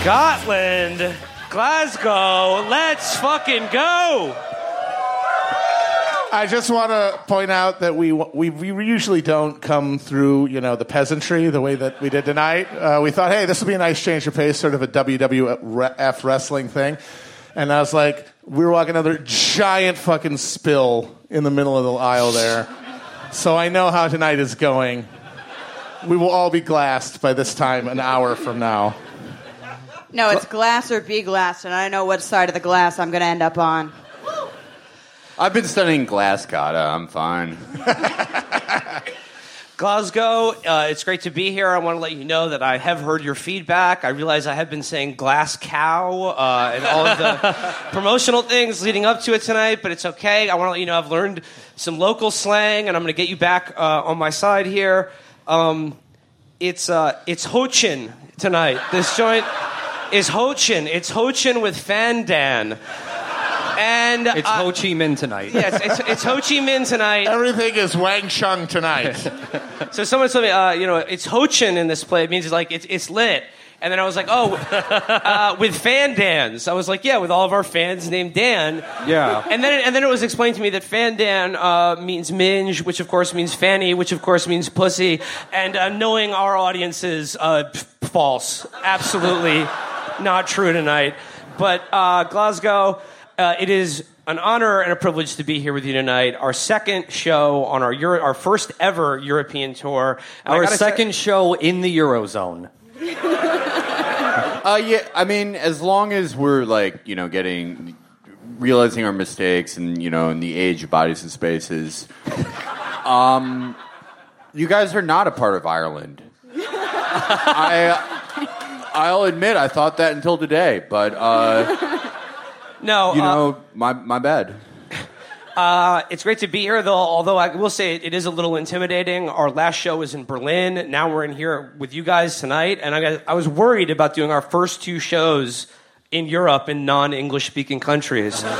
Scotland, Glasgow, let's fucking go. I just want to point out that we, we we usually don't come through, you know, the peasantry the way that we did tonight. Uh, we thought, hey, this will be a nice change of pace, sort of a WWF wrestling thing. And I was like, we were walking another giant fucking spill in the middle of the aisle there. So I know how tonight is going. We will all be glassed by this time, an hour from now. No, it's glass or be glass, and I know what side of the glass I'm going to end up on. I've been studying glass kata. I'm fine. Glasgow, uh, it's great to be here. I want to let you know that I have heard your feedback. I realize I have been saying glass cow uh, and all of the promotional things leading up to it tonight, but it's okay. I want to let you know I've learned some local slang, and I'm going to get you back uh, on my side here. Um, it's uh, it's Hochin tonight. This joint is Hochin. It's Hochin with Fandan. And It's uh, Ho Chi Minh tonight. Yes, it's, it's Ho Chi Minh tonight. Everything is Wang Chung tonight. So someone told me, uh, you know, it's Hochin in this play. It means it's like it's, it's lit. And then I was like, oh, uh, with fan dans. I was like, yeah, with all of our fans named Dan. Yeah. And then, and then it was explained to me that fan dan uh, means minge, which of course means fanny, which of course means pussy. And uh, knowing our audiences, uh, false. Absolutely not true tonight. But uh, Glasgow, uh, it is an honor and a privilege to be here with you tonight. Our second show on our Euro- our first ever European tour. And Our gotta say- second show in the Eurozone. Uh, yeah, I mean, as long as we're like, you know, getting, realizing our mistakes, and you know, in the age of bodies and spaces, um, you guys are not a part of Ireland. I, I'll admit, I thought that until today, but uh, no, you uh, know, my my bad. Uh, it's great to be here, though. Although I will say it, it is a little intimidating. Our last show was in Berlin. Now we're in here with you guys tonight, and I, got, I was worried about doing our first two shows in Europe in non-English speaking countries.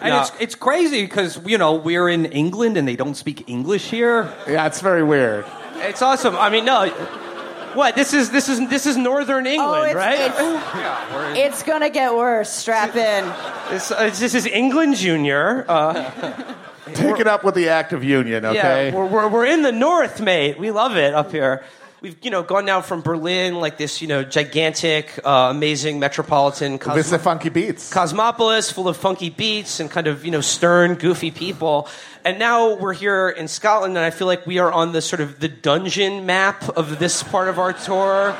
And it's, it's crazy because, you know, we're in England and they don't speak English here. yeah, it's very weird. it's awesome. I mean, no, what this is this is this is Northern England, oh, it's, right? it's, it's going to get worse. Strap in. This, uh, this is England Junior. Uh, Take it up with the act of union, okay? Yeah, we're, we're, we're in the north, mate. We love it up here. We've you know gone now from Berlin, like this you know gigantic, uh, amazing metropolitan this is the funky beats. cosmopolis full of funky beats and kind of you know stern, goofy people. And now we're here in Scotland, and I feel like we are on the sort of the dungeon map of this part of our tour,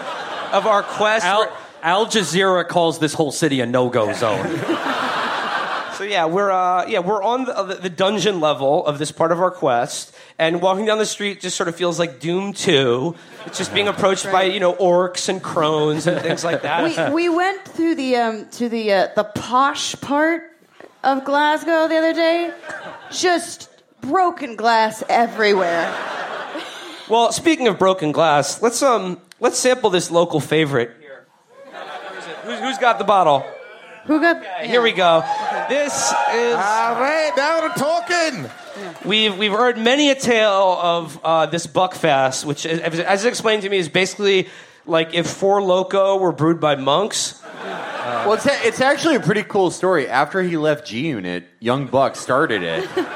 of our quest. Al, Al Jazeera calls this whole city a no-go zone. So yeah, we're uh, yeah we're on the, uh, the dungeon level of this part of our quest, and walking down the street just sort of feels like Doom Two. It's just being approached by you know orcs and crones and things like that. we, we went through the um, to the uh, the posh part of Glasgow the other day. Just broken glass everywhere. well, speaking of broken glass, let's um let's sample this local favorite here. Who's, who's got the bottle? Who got? Here we go. This is. All right, now we're talking. We've we've heard many a tale of uh, this Buckfast, which, is, as explained to me, is basically like if Four Loco were brewed by monks. Well, it's, a- it's actually a pretty cool story. After he left G Unit, Young Buck started it.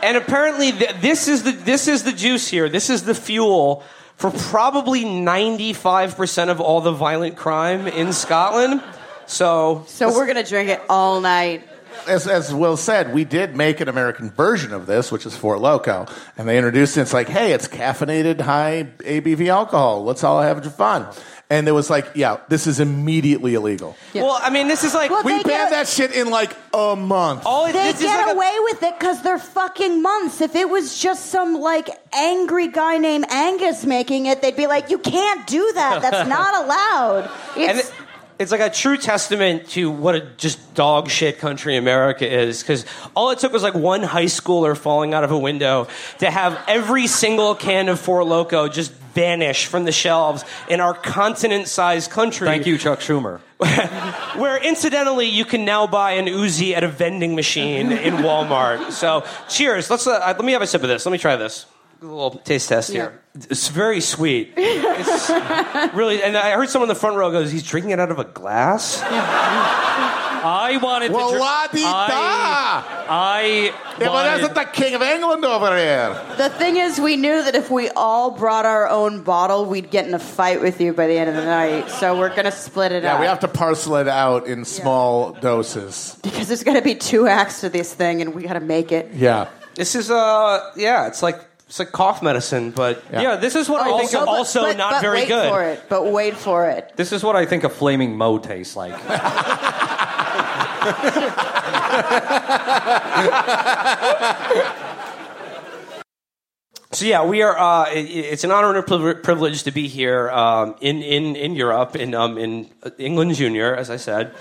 And apparently, th- this is the this is the juice here. This is the fuel for probably ninety five percent of all the violent crime in Scotland. So, So we're gonna drink it all night. As, as Will said, we did make an American version of this, which is Four Loco. And they introduced it. It's like, hey, it's caffeinated, high ABV alcohol. Let's all have fun. And it was like, yeah, this is immediately illegal. well, I mean, this is like Well, We banned get- that shit in like a month. all it, They this is get like a- away with it because they're fucking months. If it was just some like angry guy named Angus making it, they'd be like, "You can't do that. That's not allowed." It's it, it's like a true testament to what a just dog shit country America is. Because all it took was like one high schooler falling out of a window to have every single can of Four Loco just vanish from the shelves in our continent-sized country. Thank you, Chuck Schumer. Where incidentally, you can now buy an Uzi at a vending machine in Walmart. So, cheers. Let's uh, let me have a sip of this. Let me try this. Little taste test here. It's very sweet. It's really, and I heard someone in the front row goes, "He's drinking it out of a glass." I wanted Well, to. dr- la di I, da. I Yeah, but wanted- isn't the king of England over here? The thing is, we knew that if we all brought our own bottle, we'd get in a fight with you by the end of the night. So we're gonna split it Yeah, up. we have to parcel it out in small doses. because there's gonna be two acts to this thing, and we gotta make it. Yeah. This is uh, yeah, it's like it's like cough medicine, but yeah. this is what I oh, think. Also- Of, also but, not but very wait good. for it. But wait for it. this is what I think a flaming Moe tastes like. So yeah, we are. Uh, it, it's an honor and a privilege to be here um, in, in in Europe in um, in England Junior, as I said.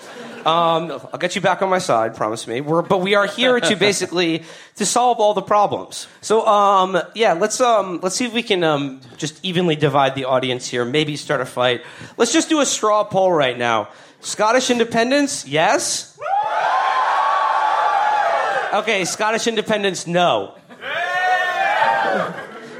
Um, I'll get you back on my side, promise me. We're, but we are here to basically to solve all the problems. So um, yeah, let's um, let's see if we can um, just evenly divide the audience here. Maybe start a fight. Let's just do a straw poll right now. Scottish independence, yes. Okay, Scottish independence, no.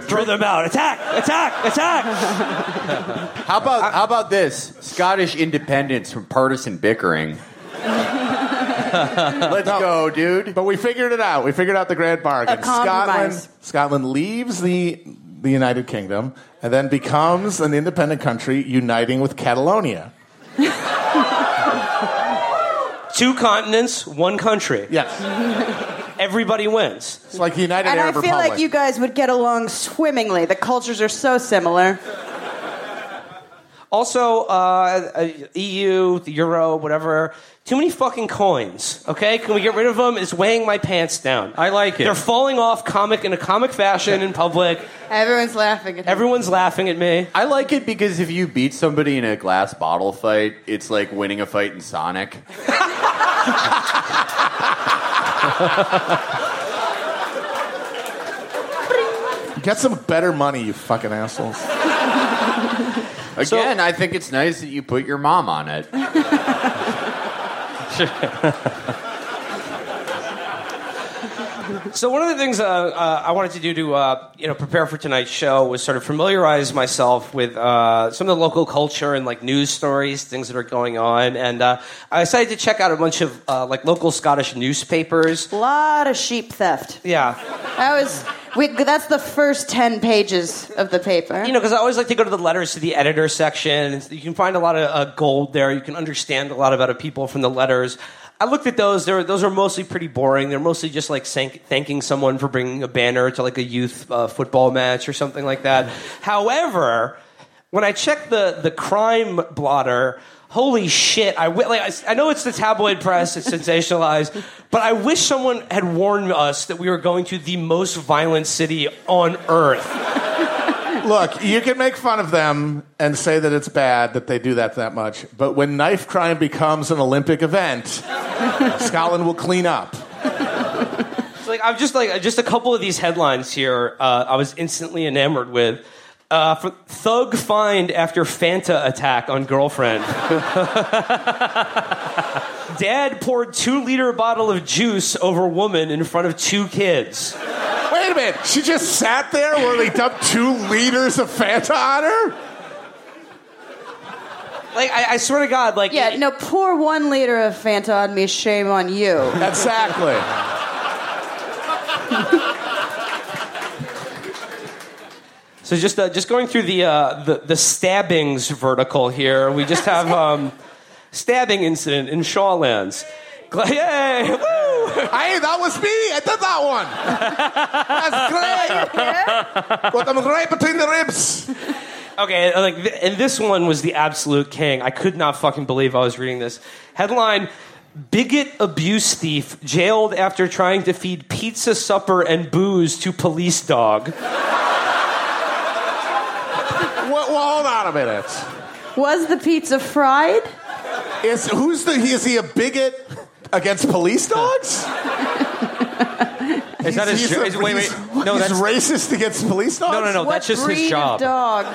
Throw them out. Attack! Attack! Attack! How about how about this? Scottish independence from partisan bickering. Let's go, dude. But we figured it out. We figured out the grand bargain. Scotland, Scotland leaves the the United Kingdom and then becomes an independent country, uniting with Catalonia. Two continents, one country. Yes, Everybody wins. it's like the United And I feel Republic. like you guys would get along swimmingly. The cultures are so similar. Also, uh, uh, EU, the euro, whatever. Too many fucking coins. Okay, can we get rid of them? It's weighing my pants down. I like it. They're falling off comic in a comic fashion in public. Everyone's laughing at him. Everyone's laughing at me. I like it because if you beat somebody in a glass bottle fight, it's like winning a fight in Sonic. Get some better money, you fucking assholes. Again, I think it's nice that you put your mom on it. So one of the things uh, uh, I wanted to do to uh, you know prepare for tonight's show was sort of familiarize myself with uh, some of the local culture and like news stories, things that are going on, and uh, I decided to check out a bunch of uh, like local Scottish newspapers. A lot of sheep theft. Yeah, That was. We, that's the first ten pages of the paper. you know, because I always like to go to the letters to the editor section. You can find a lot of uh, gold there. You can understand a lot about people from the letters. I looked at those. They're, those are mostly pretty boring. They're mostly just like thank, thanking someone for bringing a banner to like a youth uh, football match or something like that. However, when I checked the the crime blotter, holy shit! I like I, I know it's the tabloid press, it's sensationalized, but I wish someone had warned us that we were going to the most violent city on earth. Look, you can make fun of them and say that it's bad that they do that that much, but when knife crime becomes an Olympic event, Scotland will clean up. Like I'm just like just a couple of these headlines here. Uh, I was instantly enamored with. Uh, thug find after Fanta attack on girlfriend. Dad poured two liter bottle of juice over woman in front of two kids. Wait a minute, she just sat there where they dumped two liters of Fanta on her? Like I, I swear to God, like yeah, no, pour one liter of Fanta on me. Shame on you. Exactly. So just uh, just going through the, uh, the the stabbings vertical here, we just have um, stabbing incident in Shawlands. Gla- Yay! Woo! Hey, that was me. I did that one. That's great. Put them right between the ribs. Okay, and, like, and this one was the absolute king. I could not fucking believe I was reading this headline: Bigot abuse thief jailed after trying to feed pizza supper and booze to police dog. Well, well, hold on a minute. Was the pizza fried? Is who's the? Is he a bigot against police dogs? Is that his He's jo- a- is- wait, wait. he's- No, he's that's racist against police dogs. no, no, no. what That's just breed his job. Dog?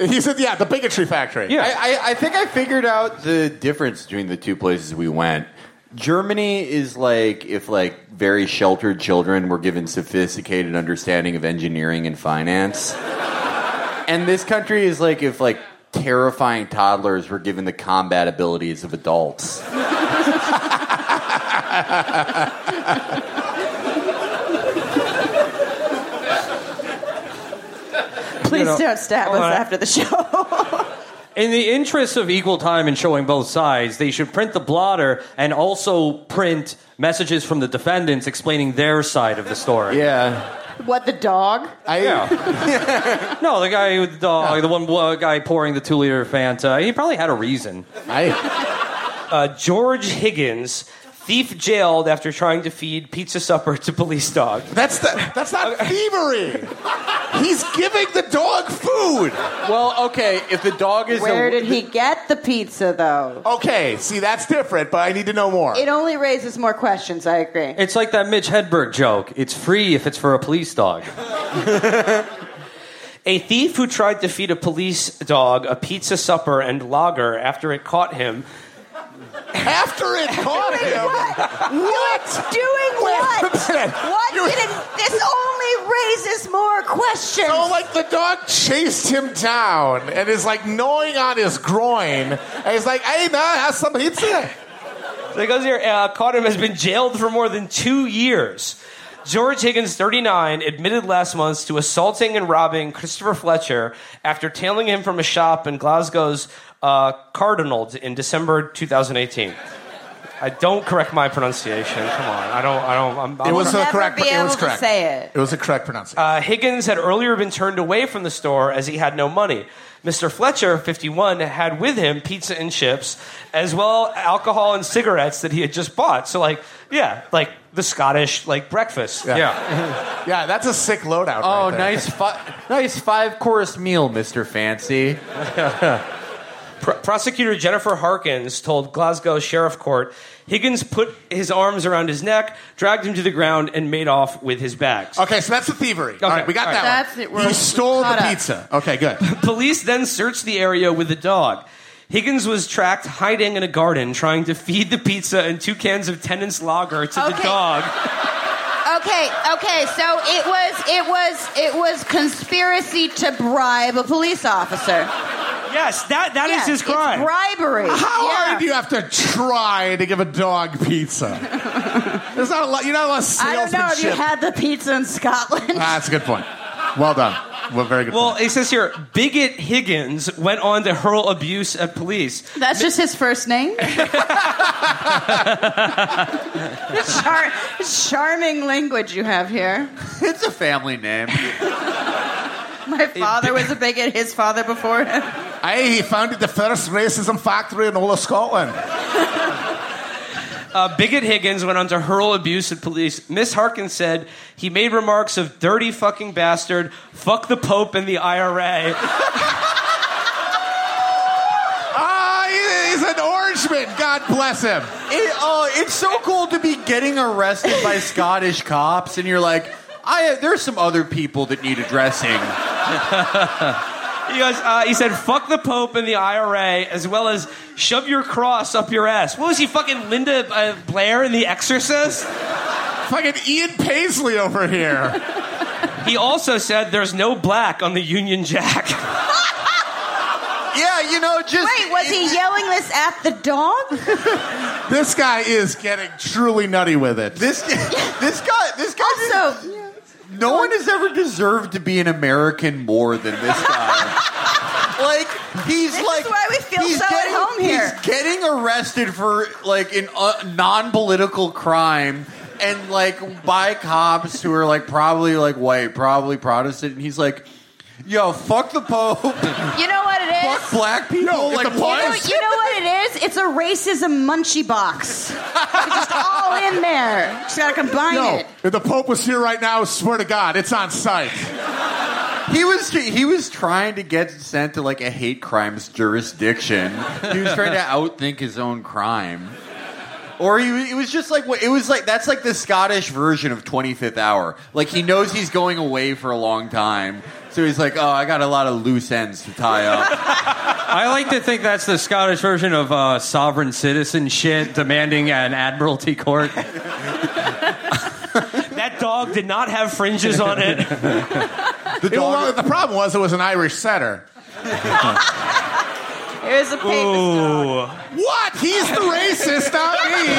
He said, "Yeah, the bigotry factory." Yeah. I, I, I think I figured out the difference between the two places we went. Germany is like if like very sheltered children were given sophisticated understanding of engineering and finance. and this country is like if like terrifying toddlers were given the combat abilities of adults. Please know, don't stab us all right. after the show. In the interest of equal time and showing both sides, they should print the blotter and also print messages from the defendants explaining their side of the story. Yeah. what the dog? I, No, the guy with the dog, the one uh, guy pouring the two liter Fanta, he probably had a reason. I, Uh, George Higgins, thief jailed after trying to feed pizza supper to police dog. that's the, that's not thievery. He's giving the dog food. Well, okay, if the dog is Where a, did he get the pizza, though? Okay, see that's different, but I need to know more. It only raises more questions. I agree. It's like that Mitch Hedberg joke. It's free if it's for a police dog. A thief who tried to feed a police dog a pizza supper and lager after it caught him. After it caught him. What? Doing what? Wait a. What You- did it? This only raises more questions. So, like, the dog chased him down and is like gnawing on his groin. And he's like, hey, man, have some pizza. So he goes here, uh, caught him, has been jailed for more than two years. George Higgins, 39, admitted last month to assaulting and robbing Christopher Fletcher after tailing him from a shop in Glasgow's uh, Cardonald in December 2018. I don't correct my pronunciation. Come on, I don't. I don't. I'm, I'm It was We'll a correct. be it able was to correct. say it. It was a correct pronunciation. Uh, Higgins had earlier been turned away from the store as he had no money. Mr. Fletcher, 51, had with him pizza and chips, as well alcohol and cigarettes that he had just bought. So, like, yeah, like the Scottish like breakfast. Yeah. yeah, that's a sick loadout. Oh, right there. nice, fi- nice five course meal, Mister Fancy. Pr- prosecutor Jennifer Harkins told Glasgow Sheriff Court Higgins put his arms around his neck, dragged him to the ground, and made off with his bags. Okay, so that's the thievery. All right, we got all that right. That's one. it. We're- he stole caught the up. pizza. Okay, good. Police then searched the area with the dog. Higgins was tracked hiding in a garden, trying to feed the pizza and two cans of Tennent's Lager to the dog. Okay, okay, so it was it was it was conspiracy to bribe a police officer. Yes, that that is Yeah, his crime. It's bribery. How Yeah. hard do you have to try to give a dog pizza? There's not a lot. You're not a lot of salesmanship. I don't know if you had the pizza in Scotland. Ah, that's a good point. Well done. Well, very good. Well, point. it says here, bigot Higgins went on to hurl abuse at police. That's just his first name. Char- charming language you have here. It's a family name. My father was a bigot. His father before him. Aye, he founded the first racism factory in all of Scotland. Uh, bigot Higgins went on to hurl abuse at police. Miss Harkins said he made remarks of dirty fucking bastard, fuck the Pope and the IRA. Ah, he's an Orangeman. God bless him. It, oh, it's so cool to be getting arrested by Scottish cops, and you're like, I there's some other people that need addressing. He goes, uh, he said, fuck the Pope and the IRA, as well as shove your cross up your ass. What was he, fucking Linda uh, Blair in The Exorcist? Fucking Ian Paisley over here. He also said there's no black on the Union Jack. Yeah, you know, just Wait, was he yelling this at the dog? This guy is getting truly nutty with it. this this guy this guy Also, no one has ever deserved to be an American more than this guy. like he's This is like why we feel he's so at getting, home here. He's getting arrested for like an uh, non-political crime and like by cops who are like probably like white, probably Protestant, and he's like, "Yo, fuck the Pope, you know what it is? fuck black people." Yo, like the what You know, you know what it is? It's a racism munchie box. It's just all in there. Just gotta combine No, it. if the Pope was here right now, swear to God, it's on site. He was he was trying to get sent to like a hate crimes jurisdiction. He was trying to outthink his own crime. Or he it was just like it was like that's like the Scottish version of 25th hour. Like he knows he's going away for a long time. So he's like, "Oh, I got a lot of loose ends to tie up." I like to think that's the Scottish version of uh, sovereign citizen shit, demanding an admiralty court. That dog did not have fringes on it. The, well, the problem was it was an Irish setter. Here's a papist What? He's the racist, not me.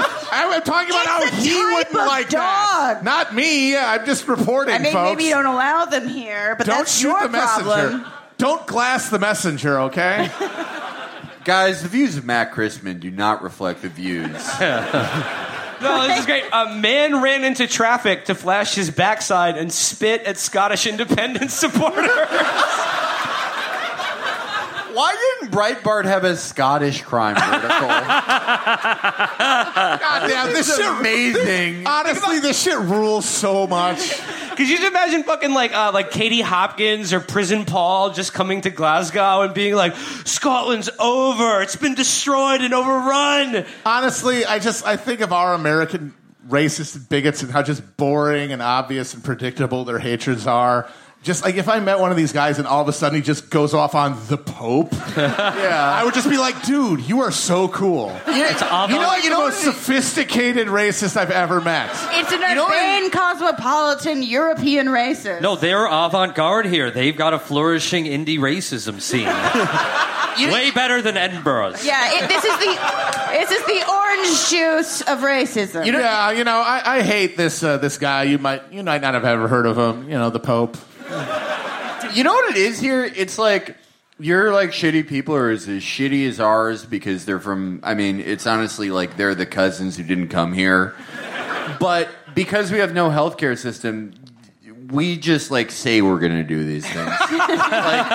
I'm talking about how It's a he type wouldn't of like that. dog. Not me. I'm just reporting, I mean, folks. maybe you don't allow them here, but Don't that's shoot your the messenger. problem. Don't glass the messenger, okay? Guys, the views of Matt Christman do not reflect the views. No, this is great. A man ran into traffic to flash his backside and spit at Scottish independence supporters. Why didn't Breitbart have a Scottish crime article? Goddamn, this This is shit amazing. Honestly, this shit rules so much. Could you just imagine fucking like uh, like Katie Hopkins or Prison Paul just coming to Glasgow and being like, Scotland's over. It's been destroyed and overrun. Honestly, I just I think of our American racist bigots and how just boring and obvious and predictable their hatreds are. Just like if I met one of these guys and all of a sudden he just goes off on the Pope, yeah. I would just be like, dude, you are so cool. It's You know, like you the most sophisticated racist I've ever met. It's an know what- urbane, cosmopolitan, European racist. No, they're avant garde here. They've got a flourishing indie racism scene. Way better than Edinburgh's. Yeah, it, this is the this is the orange juice of racism. yeah, you know, I, I hate this uh, this guy. You might you might not have ever heard of him. You know, the Pope. You know what it is here? It's like you're like shitty people are as, as shitty as ours because they're from. I mean, it's honestly like they're the cousins who didn't come here. But because we have no healthcare system, we just like say we're gonna do these things. like,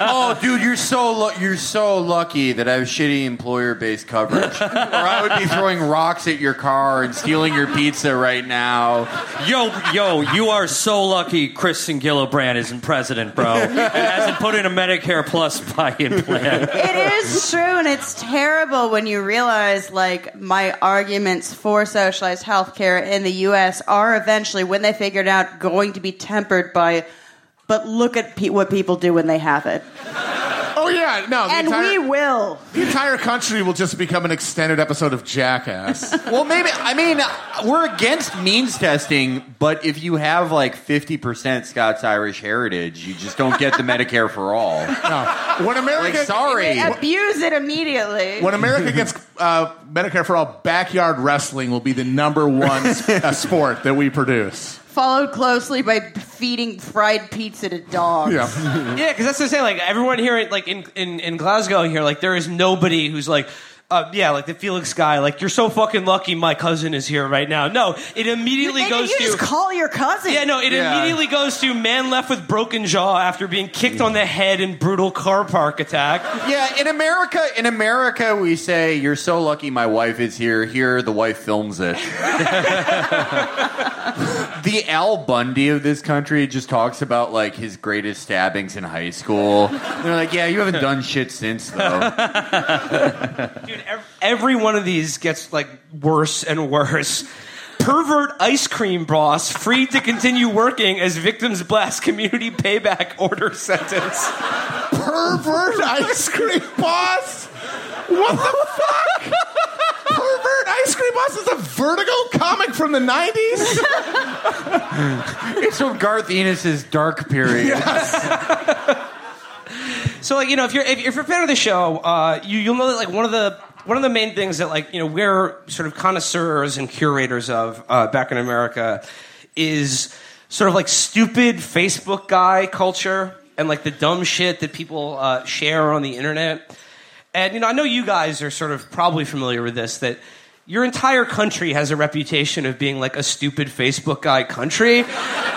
oh, dude, you're so lu- you're so lucky that I have shitty employer-based coverage, or I would be throwing rocks at your car and stealing your pizza right now. Yo, yo, you are so lucky Kirsten Gillibrand isn't president, bro. And hasn't put in a Medicare Plus buy-in plan. It is true, and it's terrible when you realize, like, my arguments for socialized healthcare in the U.S. are eventually, when they figured out, going to be tempered by, but look at pe- what people do when they have it. Oh yeah, no, the And entire, we will. the entire country will just become an extended episode of Jackass. Well, maybe I mean we're against means testing, but if you have like fifty percent Scots Irish heritage, you just don't get the Medicare for all. no. When America, Like, sorry. Abuse it immediately. When America gets uh, Medicare for all, backyard wrestling will be the number one uh, sport that we produce. Followed closely by feeding fried pizza to dogs. Yeah. Yeah, because that's the same. Like everyone here, like in, in, in Glasgow here, like there is nobody who's like, uh, yeah, like the Felix guy. Like you're so fucking lucky. My cousin is here right now. No, it immediately Maybe goes you to. just call your cousin. yeah, no, it Yeah. immediately goes to man left with broken jaw after being kicked on the head in brutal car park attack. Yeah, in America, in America, we say you're so lucky my wife is here. Here, the wife films it. the Al Bundy of this country just talks about like his greatest stabbings in high school. They're like, yeah, you haven't done shit since though. Dude, ev- every one of these gets like worse and worse. Pervert ice cream boss freed to continue working as victims blast community payback order sentence. Pervert ice cream boss? What the fuck? Pervert ice cream boss is a Vertigo comic from the 90s? it's from Garth Ennis's dark period. So, like, you know, if you're if, if you're a fan of the show, uh, you you'll know that like one of the one of the main things that like you know we're sort of connoisseurs and curators of uh, back in America is sort of like stupid Facebook guy culture and like the dumb shit that people uh, share on the internet. And you know, I know you guys are sort of probably familiar with this that your entire country has a reputation of being like a stupid Facebook guy country.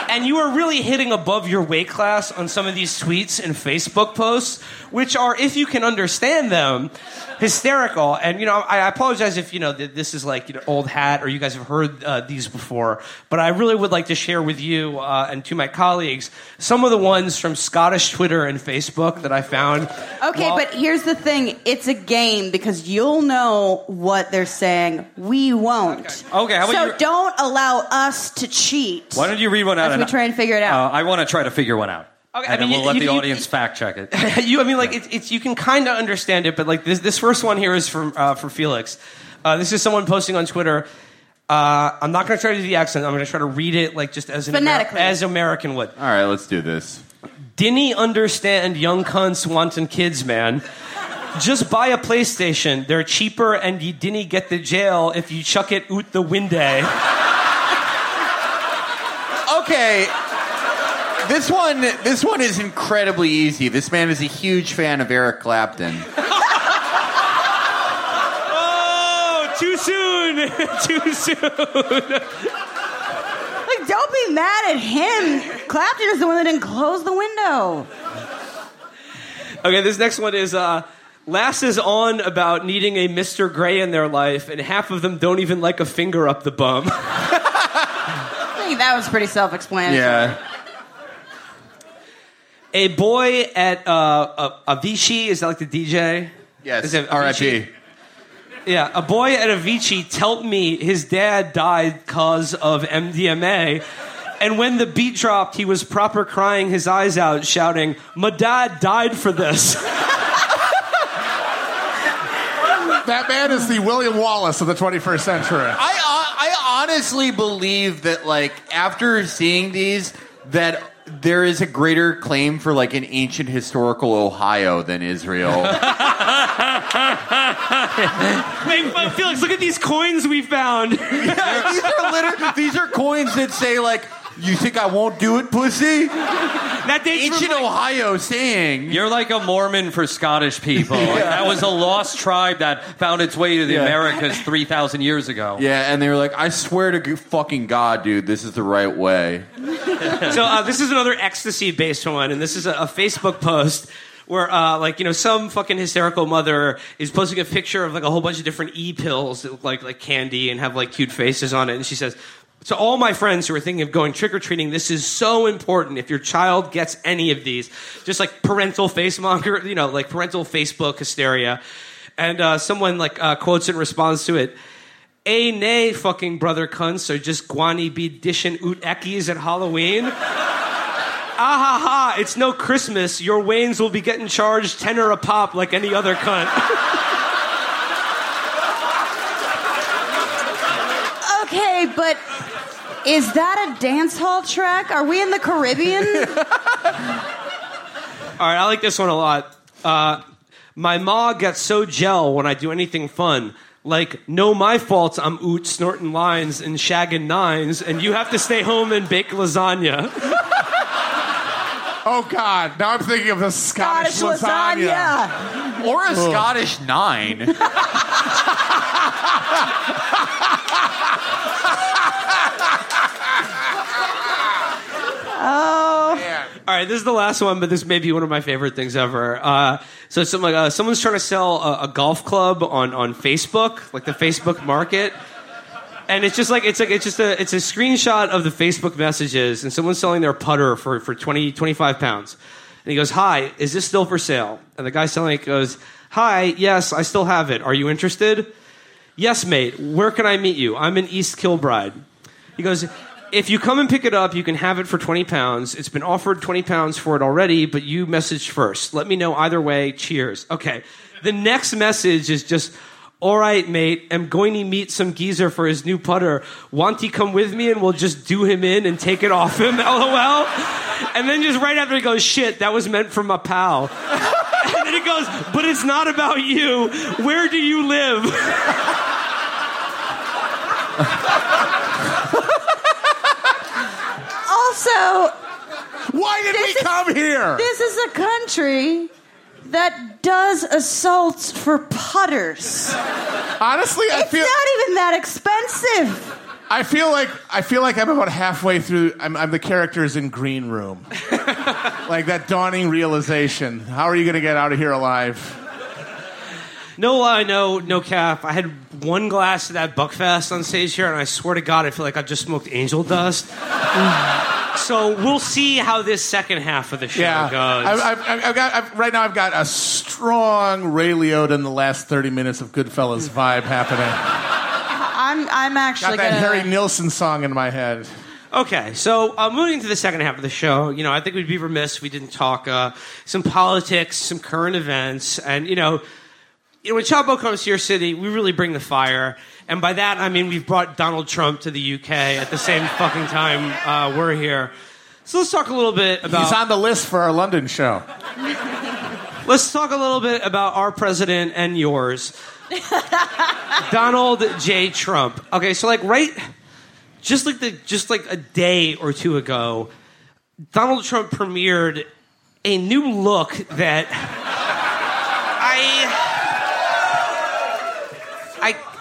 And you are really hitting above your weight class on some of these tweets and Facebook posts, which are, if you can understand them, hysterical. And you know, I I apologize if you know this is like you know, old hat or you guys have heard uh, these before, but I really would like to share with you uh, and to my colleagues some of the ones from Scottish Twitter and Facebook that I found. Okay, while- but here's the thing: it's a game because you'll know what they're saying. We won't. Okay. Okay, how about so you- don't allow us to cheat. Why don't you read one out? As we try and figure it out. Uh, I want to try to figure one out. Okay, and then we'll let you- the you- audience fact check it. you, I mean, like it's, it's you can kind of understand it, but like this, this first one here is from uh, for Felix. Uh, this is someone posting on Twitter. Uh, I'm not going to try to do the accent. I'm going to try to read it like just as an Ameri- Phonetically. as American would. All right, let's do this. Dinny understand young cunts wanting kids, man. Just buy a PlayStation. They're cheaper, and you didn't get the jail if you chuck it out the window. Okay. This one, this one is incredibly easy. This man is a huge fan of Eric Clapton. Oh, too soon, too soon. Like, don't be mad at him. Clapton is the one that didn't close the window. Okay, this next one is uh, Lass is on about needing a Mr. Gray in their life, and half of them don't even like a finger up the bum. I think that was pretty self-explanatory. Yeah. A boy at uh, a Avicii, is that like the DJ? Yes. Is it R.I.P. Yeah, a boy at Avicii told me his dad died cause of MDMA. And when the beat dropped, he was proper crying his eyes out, shouting, My dad died for this. That man is the William Wallace of the 21st century. I, I honestly believe that, like, after seeing these, that there is a greater claim for, like, an ancient historical Ohio than Israel. Hey, but Felix, look at these coins we found. These are liter- these are coins that say, like, you think I won't do it, pussy? That dates Ancient from, like, Ohio saying. You're like a Mormon for Scottish people. That was a lost tribe that found its way to the Yeah. Americas 3,000 years ago. Yeah, and they were like, I swear to fucking God, dude, this is the right way. So uh, this is another ecstasy-based one, and this is a, a Facebook post where, uh, like, you know, some fucking hysterical mother is posting a picture of like a whole bunch of different e pills that look like like candy and have like cute faces on it, and she says. To all my friends who are thinking of going trick or treating, this is so important. If your child gets any of these, just like parental face monger, you know, like parental Facebook hysteria, and uh, someone like uh, quotes in response to it. A nay, fucking brother cunts, or just guani be dishing oot ekkies at Halloween. Ah ha ha, it's no Christmas. Your Waynes will be getting charged tenner a pop like any other cunt. Okay, but is that a dance hall track? Are we in the Caribbean? All right, I like this one a lot. Uh, my ma gets so gel when I do anything fun. Like, no, my fault I'm oot snorting lines and shagging nines, and you have to stay home and bake lasagna. Oh God! Now I'm thinking of the Scottish, Scottish lasagna. Or a Scottish nine. Oh, Man. All right, this is the last one, but this may be one of my favorite things ever. Uh, so, like, uh, someone's trying to sell a, a golf club on, on Facebook, like the Facebook Market, and it's just like it's like it's just a it's a screenshot of the Facebook messages, and someone's selling their putter for for 20, 25 pounds, and he goes, "Hi, is this still for sale?" And the guy selling it goes, "Hi, yes, I still have it. Are you interested?" Yes, mate. Where can I meet you? I'm in East Kilbride. He goes, if you come and pick it up, you can have it for 20 pounds. It's been offered 20 pounds for it already, but you messaged first. Let me know either way. Cheers. Okay. The next message is just, all right, mate, I'm going to meet some geezer for his new putter. Want he come with me and we'll just do him in and take it off him? LOL. And then just right after he goes, shit, that was meant for my pal. And then he goes, but it's not about you. Where do you live? also, Why did This we is- come here? this is a country that does assaults for putters. Honestly, I It's feel It's not even that expensive. I feel like I feel like I'm about halfway through. I'm, I'm the characters in Green Room, like that dawning realization. How are you going to get out of here alive? No lie, no, no cap. I had one glass of that Buckfast on stage here, and I swear to God, I feel like I just smoked angel dust. so we'll see how this second half of the show Yeah, goes. I've, I've, I've- I've got I've, right now. I've got a strong Ray Liotta in the last 30 minutes of Goodfellas vibe happening. I'm I'm actually Got that gonna. Harry Nilsson song in my head. Okay, so uh, moving to the second half of the show, you know, I think we'd be remiss if we didn't talk uh, some politics, some current events, and you know, you know, when Chapo comes to your city, we really bring the fire, and by that I mean we've brought Donald Trump to the UK at the same fucking time uh, we're here. So let's talk a little bit about. He's on the list for our London show. Let's talk a little bit about our president and yours, Donald J. Trump. Okay, so like right, just like the just like a day or two ago, Donald Trump premiered a new look that I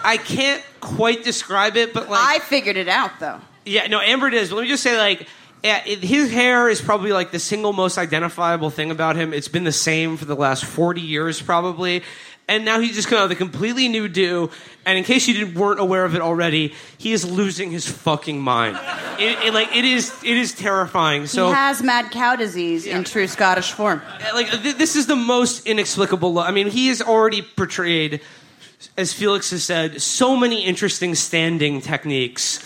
I can't quite describe it, but like I figured it out though. yeah, no, Amber does. But let me just say, like, yeah, it, his hair is probably like the single most identifiable thing about him. It's been the same for the last forty years, probably. And now he's just come out with a completely new do. And in case you didn't, weren't aware of it already, he is losing his fucking mind. It, it, like it is, it is terrifying. So he has mad cow disease in true Scottish form. Eh, like th- this is the most inexplicable. Lo- I mean, he has already portrayed, as Felix has said, so many interesting standing techniques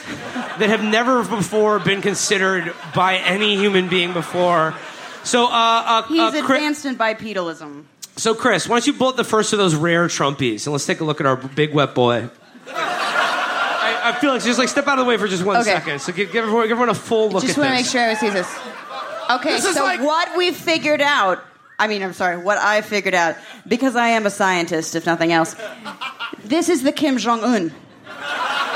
that have never before been considered by any human being before. So, uh, uh, He's uh, Chris, advanced in bipedalism. so Chris, why don't you up the first of those rare Trumpies and let's take a look at our big wet boy. I, I feel like just like step out of the way for just one Okay. second. So give, give, everyone, give everyone a full look Just at want to make sure everyone sees this. Okay, This so like- what we figured out. I mean, I'm sorry, what I figured out, because I am a scientist, if nothing else. This is the Kim Jong Un.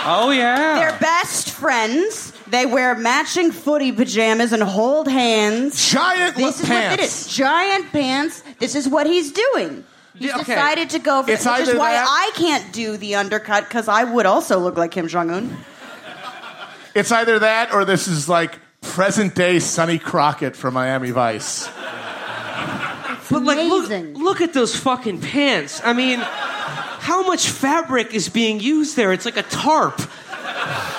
Oh yeah. They're best friends. They wear matching footy pajamas and hold hands. Giant This is pants. what it is. Giant pants. This is what he's doing. He's Yeah, okay. decided to go for It's it, which is why that- I can't do the undercut because I would also look like Kim Jong Un. It's either that or this is like present day Sonny Crockett from Miami Vice. But like, look, look at those fucking pants. I mean, how much fabric is being used there? It's like a tarp.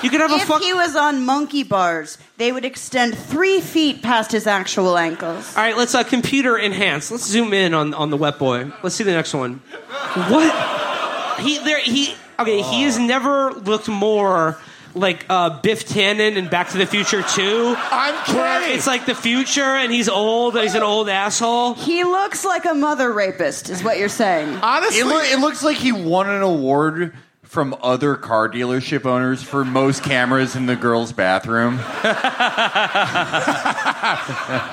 You could have a If fuck. he was on monkey bars, they would extend three feet past his actual ankles. All right, let's uh, computer enhance. Let's zoom in on, on the wet boy. Let's see the next one. What? He there he okay. He has never looked more like uh, Biff Tannen in Back to the Future 2. I'm kidding. it's like the future and he's old. He's an old asshole. He looks like a mother rapist, is what you're saying. Honestly, It, loo- it looks like he won an award from other car dealership owners for most cameras in the girls' bathroom.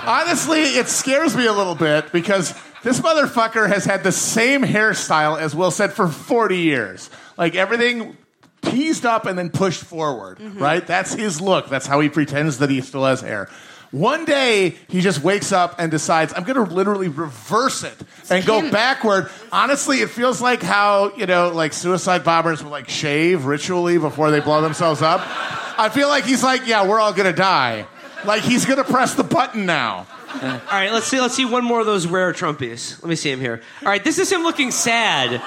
honestly, it scares me a little bit because this motherfucker has had the same hairstyle as Will said for 40 years. Like everything teased up and then pushed forward, mm-hmm. right? That's his look. That's how he pretends that he still has hair. One day, he just wakes up and decides, I'm going to literally reverse it and go backward. Honestly, it feels like how, you know, like suicide bombers will like shave ritually before they blow themselves up. I feel like he's like, yeah, we're all going to die. Like he's going to press the button now. All right, let's see. Let's see one more of those rare Trumpies. Let me see him here. All right, this is him looking sad.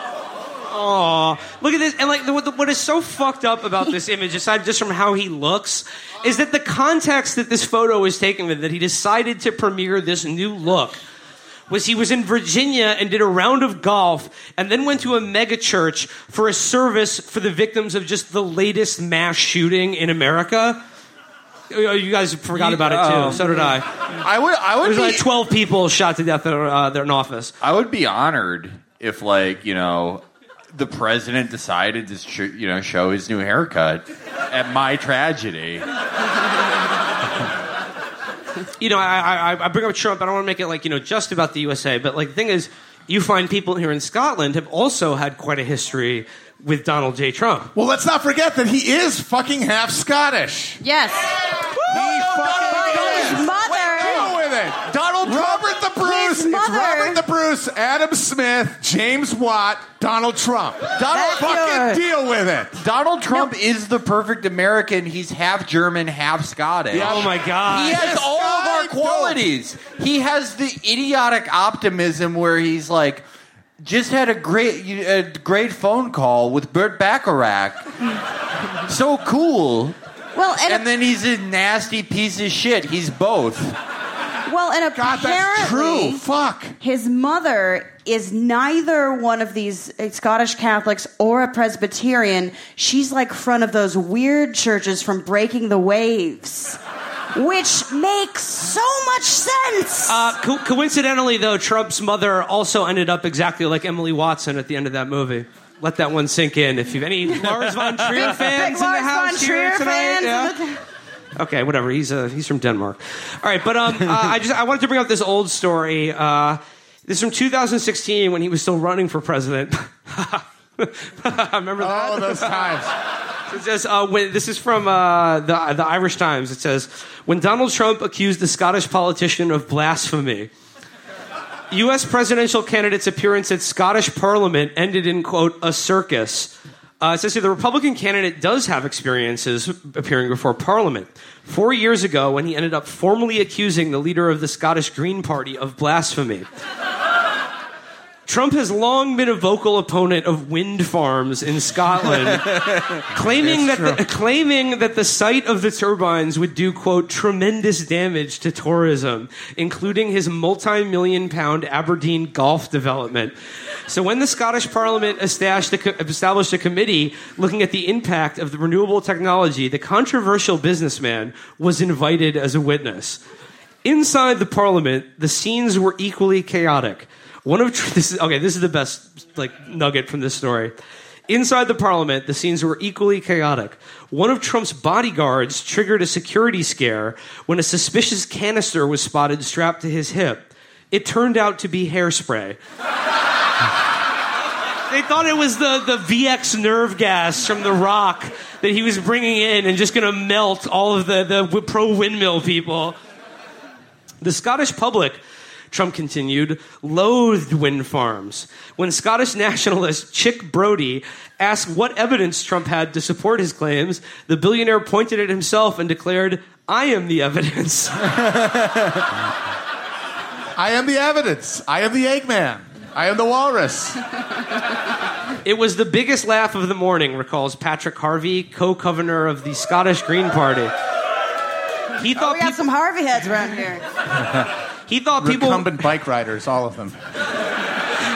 Aw, look at this. And like, the, the, what is so fucked up about this image, aside just from how he looks, is that the context that this photo was taken with, that he decided to premiere this new look, was he was in Virginia and did a round of golf, and then went to a mega church for a service for the victims of just the latest mass shooting in America. Oh, You guys forgot about it Oh. too. So did I. I would, I would There's be, like 12 people shot to death in, uh, there in office. I would be honored if, like, you know, the president decided to, sh- you know, show his new haircut at my tragedy. You know, I, I, I bring up Trump. I don't want to make it like, you know, just about the USA. But like, the thing is, you find people here in Scotland have also had quite a history with Donald J. Trump. Well, let's not forget that he is fucking half Scottish. Yes. He fucking His is. mother. Deal with it. Donald Robert the Bruce. His It's mother- Robert the Bruce, Adam Smith, James Watt, Donald Trump. Donald That's fucking yours. deal with it. Donald Trump is the perfect American. He's half German, half Scottish. Oh my God. He has This all of guy, our qualities. He has the idiotic optimism where he's like, just had a great, a great phone call with Burt Bacharach. so cool. Well, and, And then he's a nasty piece of shit. He's both. Well, and God, that's apparently, true. Fuck. his mother is neither one of these Scottish Catholics or a Presbyterian. She's like front of those weird churches from Breaking the Waves, which makes so much sense. Uh, co- coincidentally, though, Trump's mother also ended up exactly like Emily Watson at the end of that movie. Let that one sink in. If you've any Lars von Trier fans Big in the house von here Trier tonight, fans. yeah? Okay, whatever. He's uh, he's from Denmark. All right, but um, uh, I just I wanted to bring up this old story. Uh, this is from 2016 when he was still running for president. I remember that? Oh, those times. It says, uh, when, this is from uh, the, the Irish Times. It says, when Donald Trump accused the Scottish politician of blasphemy, U.S. presidential candidate's appearance at Scottish Parliament ended in, quote, a circus. Uh, says here the Republican candidate does have experiences appearing before Parliament. Four years ago, when he ended up formally accusing the leader of the Scottish Green Party of blasphemy. Trump has long been a vocal opponent of wind farms in Scotland, claiming that the, claiming that the sight of the turbines would do quote tremendous damage to tourism, including his multi-million pound Aberdeen golf development. So when the Scottish Parliament established a, co- established a committee looking at the impact of the renewable technology, the controversial businessman was invited as a witness. Inside the Parliament, the scenes were equally chaotic. One of this is okay. This is the best like nugget from this story. Inside the Parliament, the scenes were equally chaotic. One of Trump's bodyguards triggered a security scare when a suspicious canister was spotted strapped to his hip. It turned out to be hairspray. They thought it was the, the VX nerve gas from The Rock that he was bringing in and just going to melt all of the, the pro windmill people. The Scottish public, Trump continued, loathed wind farms. When Scottish nationalist Chic Brodie asked what evidence Trump had to support his claims, the billionaire pointed at himself and declared, I am the evidence. I am the evidence. I am the Eggman. I am the walrus. It was the biggest laugh of the morning, recalls Patrick Harvie, co governor of the Scottish Green Party. He Oh, thought, we got peop- some Harvey heads around here. he thought people Recumbent bike riders, all of them.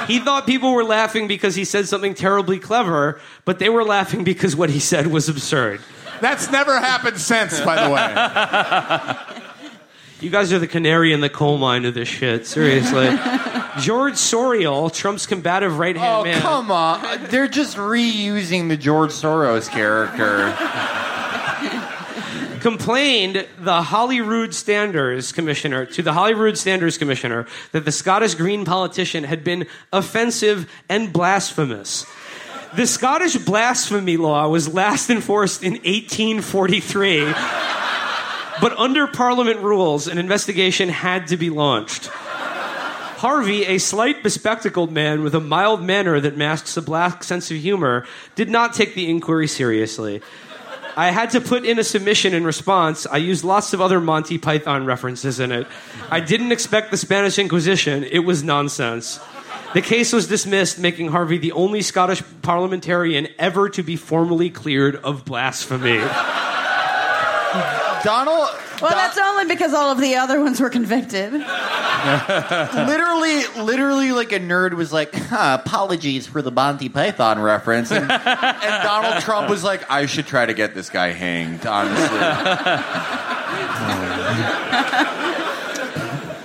he thought people were laughing because he said something terribly clever, but they were laughing because what he said was absurd. That's never happened since, by the way. You guys are the canary in the coal mine of this shit. Seriously. George Sorial, Trump's combative right hand man. Oh, man. come on. They're just reusing the George Soros character. Complained the Holyrood Standards Commissioner to the Holyrood Standards Commissioner that the Scottish Green politician had been offensive and blasphemous. The Scottish blasphemy law was last enforced in 1843, but under Parliament rules, an investigation had to be launched. Harvie, a slight bespectacled man with a mild manner that masks a black sense of humor, did not take the inquiry seriously. I had to put in a submission in response. I used lots of other Monty Python references in it. I didn't expect the Spanish Inquisition. It was nonsense. The case was dismissed, making Harvie the only Scottish parliamentarian ever to be formally cleared of blasphemy. Donald. Well, Don- that's only because all of the other ones were convicted. literally, literally, like a nerd was like, huh, "Apologies for the Monty Python reference," and, and Donald Trump was like, "I should try to get this guy hanged." Honestly,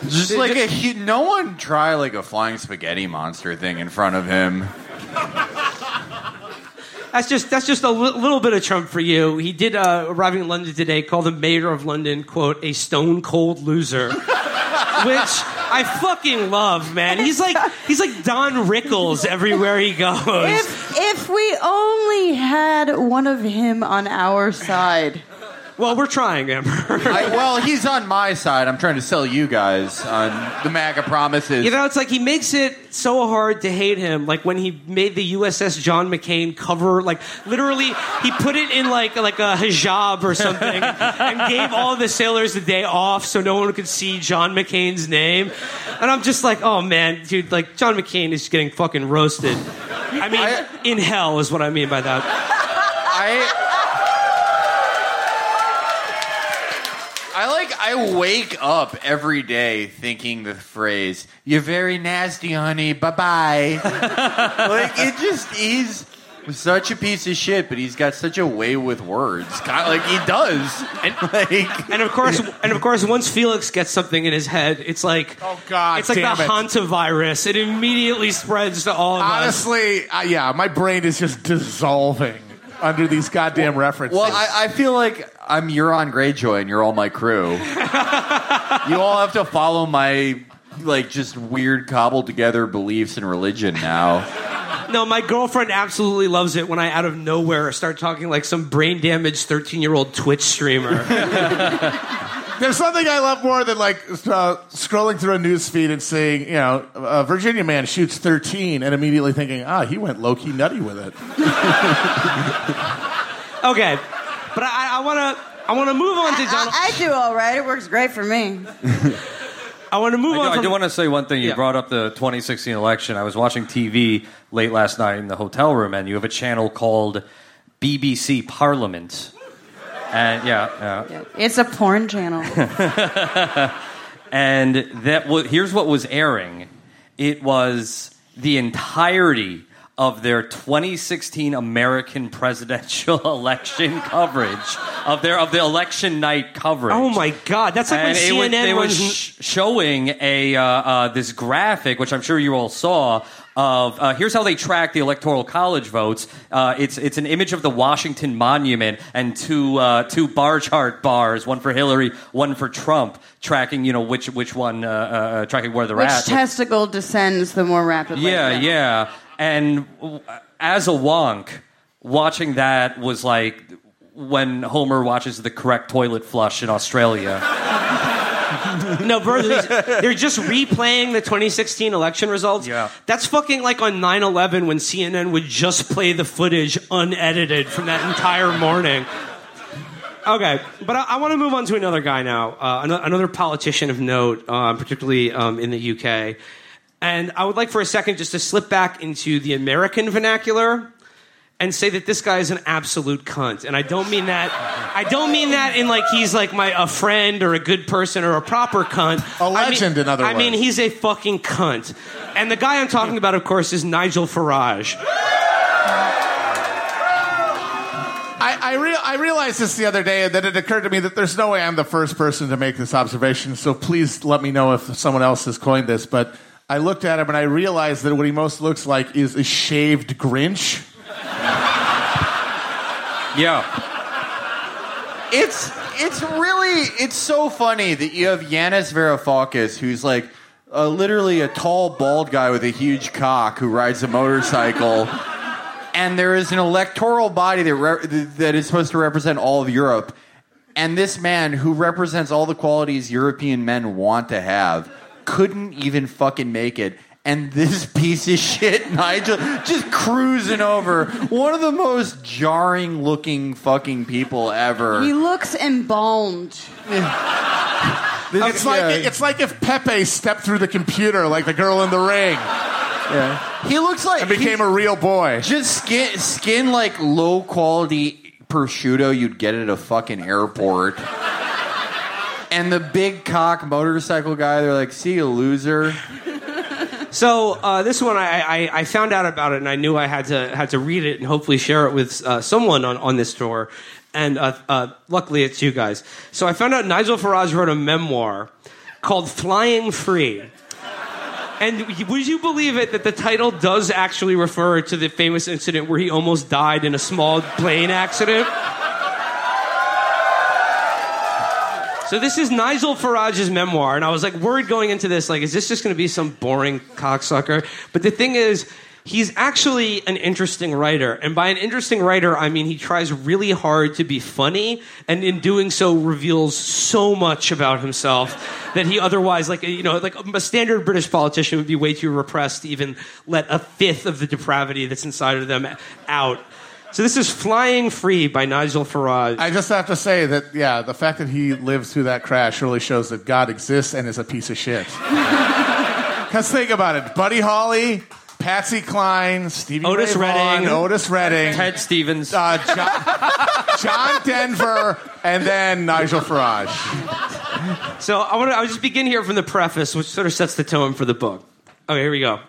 just like a hu- no one try like a flying spaghetti monster thing in front of him. That's just that's just a li- little bit of Trump for you. He did uh, arriving in London today call the mayor of London quote a stone cold loser, which I fucking love, man. He's like he's like Don Rickles everywhere he goes. If if we only had one of him on our side. Well, we're trying, Amber. I, well, he's on my side. I'm trying to sell you guys on the MAGA promises. You know, it's like he makes it so hard to hate him. Like when he made the USS John McCain cover, like literally, he put it in like like a hijab or something, and gave all the sailors the day off so no one could see John McCain's name. And I'm just like, oh man, dude, like John McCain is getting fucking roasted. I mean, I- in hell is what I mean by that. I I like I wake up every day thinking the phrase "You're very nasty, honey. Bye bye." like it just is such a piece of shit, but he's got such a way with words. Kind like he does. And, Like and of course, and of course, once Felix gets something in his head, it's like Oh, God it's like damn the it. hantavirus. It immediately spreads to all of us. Honestly, uh, yeah, my brain is just dissolving under these goddamn references. Well, I, I feel like I'm Euron Greyjoy and you're all my crew. you all have to follow my like just weird cobbled together beliefs and religion now. No, my girlfriend absolutely loves it when I out of nowhere start talking like some brain damaged thirteen year old Twitch streamer. There's something I love more than like uh, scrolling through a news feed and seeing, you know, a Virginia man shoots 13 and immediately thinking, ah, he went low key nutty with it. okay, but I, I want to. I want to move on to Donald. I, I do all right. It works great for me. I want to move I do, on. I do want to say one thing. You Yeah. brought up the 2016 election. I was watching TV late last night in the hotel room, and you have a channel called BBC Parliament. And yeah, yeah. It's a porn channel. and that wa here's what was airing. It was the entirety of their 2016 American presidential election coverage of their of the election night coverage. Oh my God, that's like when and it CNN was, they were sh- showing a uh, uh, this graphic, which I'm sure you all saw. Of uh, here's how they track the electoral college votes. Uh, it's it's an image of the Washington Monument and two uh, two bar chart bars, one for Hillary, one for Trump, tracking you know which which one uh, uh, tracking where they're Which at. testicle descends the more rapidly? Yeah, yeah. And as a wonk, watching that was like when Homer watches the correct toilet flush in Australia. No, bro, they're just replaying the 2016 election results. Yeah. That's fucking like on 9 11 when CNN would just play the footage unedited from that entire morning. Okay, but I, I want to move on to another guy now, uh, ano- another politician of note, uh, particularly um, in the UK. And I would like for a second just to slip back into the American vernacular and say that this guy is an absolute cunt. And I don't mean that. I don't mean that in like he's like my a friend or a good person or a proper cunt. A I mean- legend, in other I mean, he's a fucking cunt. And the guy I'm talking about, of course, is Nigel Farage. I, I, rea- I realized this the other day, and then it occurred to me that there's no way I'm the first person to make this observation, so please let me know if someone else has coined this. But I looked at him and I realized that what he most looks like is a shaved Grinch. Yeah. It's it's really it's so funny that you have Yanis Varoufakis, who's like uh, literally a tall bald guy with a huge cock who rides a motorcycle, and there is an electoral body that re- that is supposed to represent all of Europe, and this man who represents all the qualities European men want to have couldn't even fucking make it. And this piece of shit, Nigel, just cruising over. One of the most jarring looking fucking people ever. He looks embalmed. It's like Yeah. it's like if Pepe stepped through the computer like the girl in the ring Yeah. He looks like and became a real boy. just skin, skin like low quality prosciutto you'd get at a fucking airport. And the big cock motorcycle guy, they're like, "See you, loser." So uh, this one, I, I, I found out about it, and I knew I had to had to read it and hopefully share it with uh, someone on, on this tour. And uh, uh, luckily, it's you guys. So I found out Nigel Farage wrote a memoir called "Flying Free." And would you believe it that the title does actually refer to the famous incident where he almost died in a small plane accident? So this is Nigel Farage's memoir, and I was like worried going into this, like, is this just going to be some boring cocksucker? But the thing is, he's actually an interesting writer, and by an interesting writer, I mean he tries really hard to be funny, and in doing so, reveals so much about himself that he otherwise, like, you know, like a standard British politician would be way too repressed to even let a fifth of the depravity that's inside of them out. So this is "Flying Free" by Nigel Farage. I just have to say that, yeah, the fact that he lived through that crash really shows that God exists and is a piece of shit. Because think about it Buddy Holly, Patsy Cline, Stevie Otis Ray Vaughan, Redding. Otis Redding, Ted Stevens. uh, John, John Denver, and then Nigel Farage. So I want to. I'll just begin here from the preface, which sort of sets the tone for the book. Okay, here we go.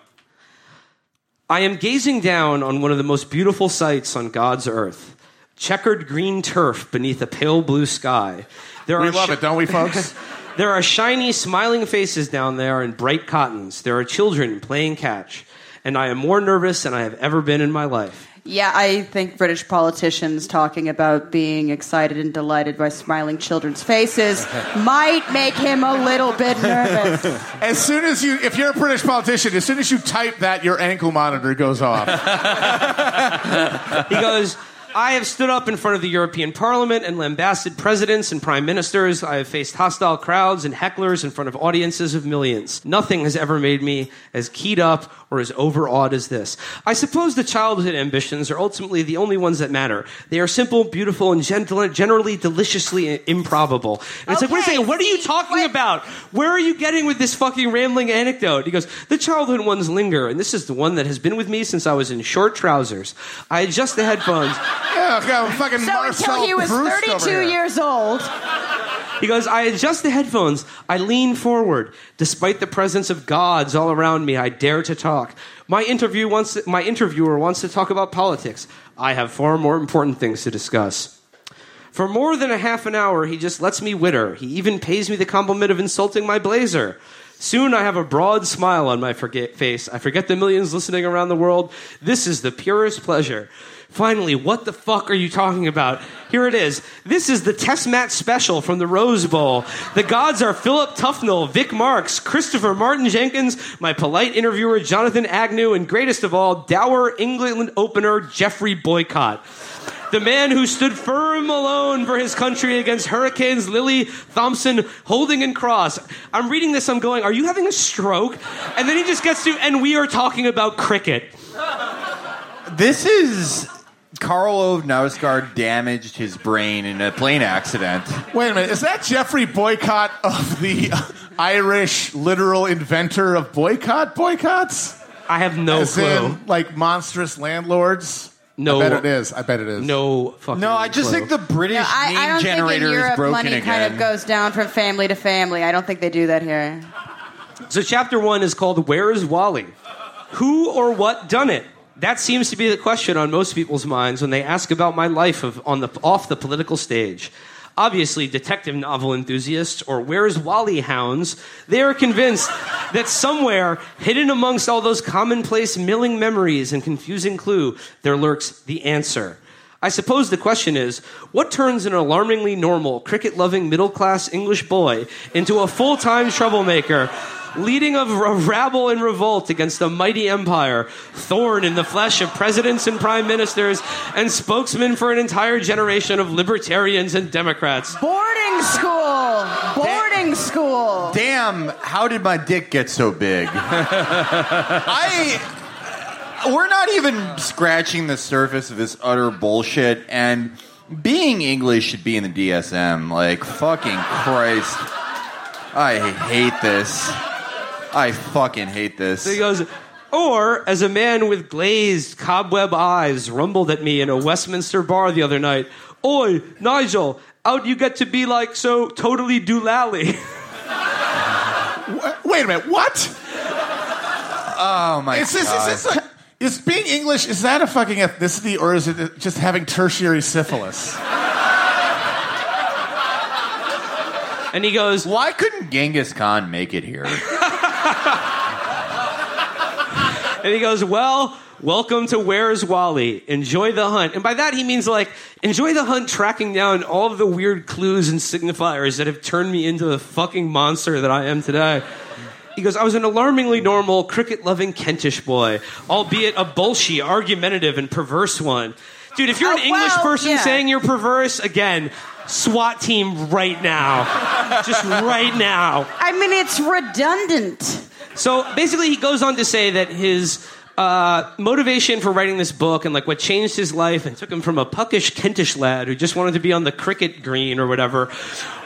I am gazing down on one of the most beautiful sights on God's earth: checkered green turf beneath a pale blue sky. There We are love shi- it, don't we, folks? There are shiny, smiling faces down there in bright cottons. There are children playing catch, and I am more nervous than I have ever been in my life. Yeah, I think British politicians talking about being excited and delighted by smiling children's faces might make him a little bit nervous. As soon as you, if you're a British politician, as soon as you type that, your ankle monitor goes off. He goes, I have stood up in front of the European Parliament and lambasted presidents and prime ministers. I have faced hostile crowds and hecklers in front of audiences of millions. Nothing has ever made me as keyed up or as overawed as this. I suppose the childhood ambitions are ultimately the only ones that matter. They are simple, beautiful, and gentle, generally deliciously improbable. And it's like, wait a second, what are you talking what- about? Where are you getting with this fucking rambling anecdote? He goes, the childhood ones linger, and this is the one that has been with me since I was in short trousers. I adjust the headphones. Yeah, go fucking So Marcel until he was Proust 32 years old, He goes, I adjust the headphones. I lean forward. Despite the presence of gods all around me, I dare to talk. My interview wants my interviewer wants to talk about politics. I have far more important things to discuss. For more than a half an hour, he just lets me witter. He even pays me the compliment of insulting my blazer. Soon I have a broad smile on my forget face. I forget the millions listening around the world. This is the purest pleasure. Finally, what the fuck are you talking about? Here it is. This is the test match special from the Rose Bowl. The gods are Philip Tufnell, Vic Marks, Christopher Martin Jenkins, my polite interviewer Jonathan Agnew, and greatest of all, dour England opener Geoffrey Boycott. The man who stood firm alone for his country against hurricanes Lillee, Thomson, Holding, and Cross. I'm reading this, I'm going, are you having a stroke? And then he just gets to, and we are talking about cricket. This is Karl Ove Knausgaard damaged his brain in a plane accident. Wait a minute, is that Geoffrey Boycott of the Irish literal inventor of boycott boycotts? I have no As clue. in, like monstrous landlords? No. I bet it is. I bet it is. no fucking No, I just clue. think the British I, name I don't think in generator is Europe broken money again. kind of goes down from family to family. I don't think they do that here. So chapter one is called Where is Wally? Who or what done it? That seems to be the question on most people's minds when they ask about my life of, on the, off the political stage. Obviously, detective novel enthusiasts or Where's Wally hounds, they are convinced that somewhere, hidden amongst all those commonplace milling memories and confusing clue, there lurks the answer. I suppose the question is what turns an alarmingly normal, cricket loving, middle class English boy into a full time troublemaker, leading a r- rabble in revolt against a mighty empire, thorn in the flesh of presidents and prime ministers, and spokesman for an entire generation of libertarians and Democrats? Boarding school! Boarding school! Damn, how did my dick get so big? I. We're not even scratching the surface of this utter bullshit, and being English should be in the DSM. Like, fucking Christ. I hate this. I fucking hate this. So he goes, or as a man with glazed cobweb eyes rumbled at me in a Westminster bar the other night, Oi, Nigel, how'd you get to be like so totally doolally? Wha- Wait a minute, what? Oh my Is this, god. is this like, is being English, is that a fucking ethnicity or is it just having tertiary syphilis? And he goes, Why couldn't Genghis Khan make it here? and he goes, well, welcome to Where's Wally? Enjoy the hunt. And by that he means like, enjoy the hunt tracking down all of the weird clues and signifiers that have turned me into the fucking monster that I am today. He goes, I was an alarmingly normal, cricket loving Kentish boy, albeit a bullshit, argumentative, and perverse one. Dude, if you're an Oh, English person yeah. saying you're perverse, again, SWAT team right now. Just right now. I mean, it's redundant. So basically, he goes on to say that his uh, motivation for writing this book and like what changed his life and took him from a puckish Kentish lad who just wanted to be on the cricket green or whatever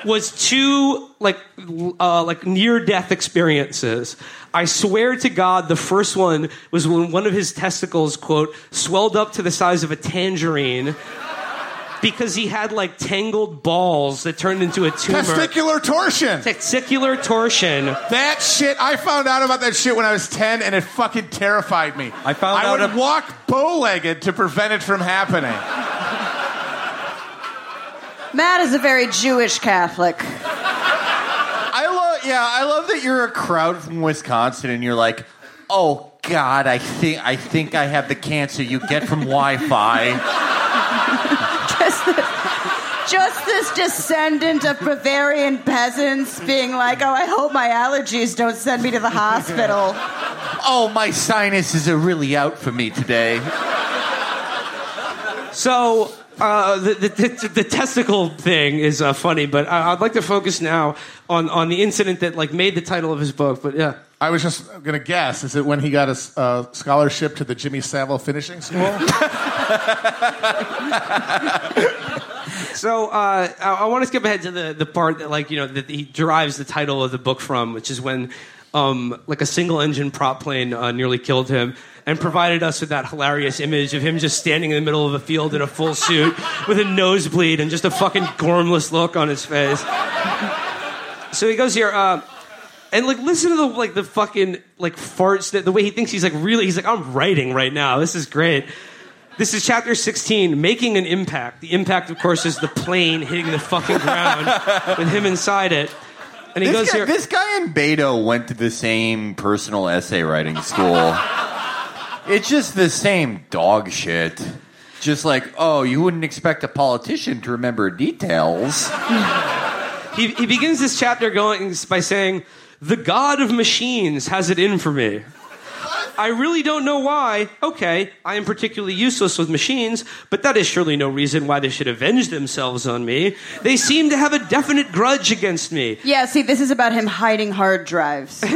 was two like uh, like near death experiences. I swear to God, the first one was when one of his testicles quote swelled up to the size of a tangerine. Because he had like tangled balls that turned into a tumor. Testicular torsion. Testicular torsion. That shit, I found out about that shit when I was 10 and it fucking terrified me. I found I out would ab- walk bow legged to prevent it from happening. Matt is a very Jewish Catholic. I love, yeah, I love that you're a crowd from Wisconsin and you're like, oh God, I think I think I have the cancer you get from Wi-Fi. Just this, descendant of Bavarian peasants being like, oh, I hope my allergies don't send me to the hospital. oh, my sinuses are really out for me today. So uh, the, the, the, the testicle thing is uh, funny, but I, I'd like to focus now on, on the incident that like made the title of his book. But yeah, I was just going to guess. Is it when he got a uh, scholarship to the Jimmy Savile finishing school? So uh, I, I want to skip ahead to the, the part that like you know that he derives the title of the book from, which is when um, like a single engine prop plane uh, nearly killed him, and provided us with that hilarious image of him just standing in the middle of a field in a full suit with a nosebleed and just a fucking gormless look on his face. So he goes here. Uh, and like, listen to the like the fucking like farts that the way he thinks he's like really. He's like, I'm writing right now. This is great. This is chapter 16, making an impact. The impact, of course, is the plane hitting the fucking ground with him inside it. And he This goes guy, here. this guy in Beto went to the same personal essay writing school. it's just the same dog shit. Just like, oh, you wouldn't expect a politician to remember details. he, he begins this chapter going by saying, The God of machines has it in for me. I really don't know why. Okay, I am particularly useless with machines, but that is surely no reason why they should avenge themselves on me. They seem to have a definite grudge against me. Yeah, see, this is about him hiding hard drives.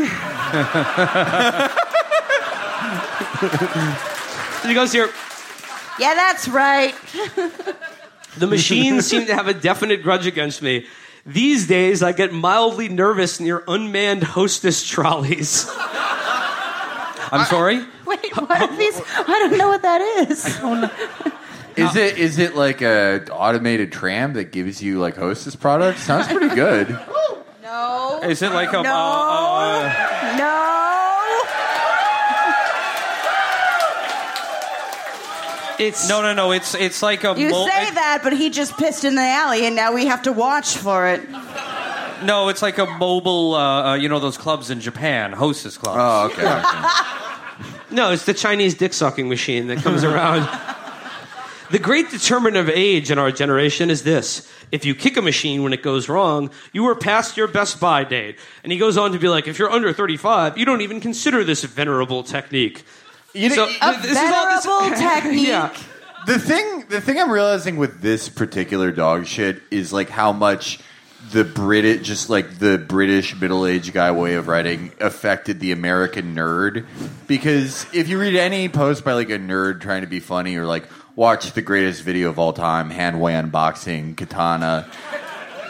He goes here. yeah, that's right. The machines seem to have a definite grudge against me. These days, I get mildly nervous near unmanned hostess trolleys. I'm sorry. Wait, what are these? I don't know what that is. Is it is it like a automated tram that gives you like hostess products? Sounds pretty good. No. Is it like a? No. uh, uh, No. It's no, no, no. It's it's like a. You mo- say that, but he just pissed in the alley, and now we have to watch for it. No, it's like a mobile. Uh, uh, you know those clubs in Japan, hostess clubs. Oh, okay. No, it's the Chinese dick sucking machine that comes around. the great determinant of age in our generation is this. If you kick a machine when it goes wrong, you are past your best buy date. And he goes on to be like, if you're under 35, you don't even consider this venerable technique. You know, So- A This is all this- venerable technique. Yeah. the thing the thing I'm realizing with this particular dog shit is like how much the Brit just like the British middle aged guy way of writing affected the American nerd. Because if you read any post by like a nerd trying to be funny or like watch the greatest video of all time, Handway unboxing, katana,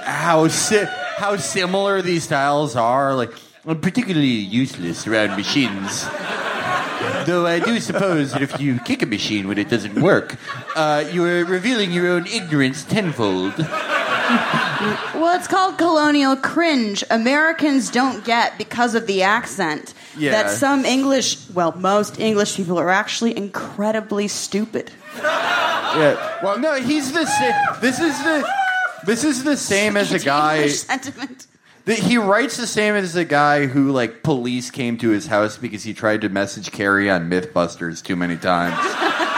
how si- how similar these styles are, like I'm particularly useless around machines. Though I do suppose that if you kick a machine when it doesn't work, uh, you are revealing your own ignorance tenfold. Well, it's called colonial cringe. Americans don't get because of the accent Yeah. that some English, well, most English people are actually incredibly stupid. Yeah. Well, no, he's the same. This is the. This is the same as a guy. Sentiment. that he writes the same as the guy who like police came to his house because he tried to message Kari on MythBusters too many times.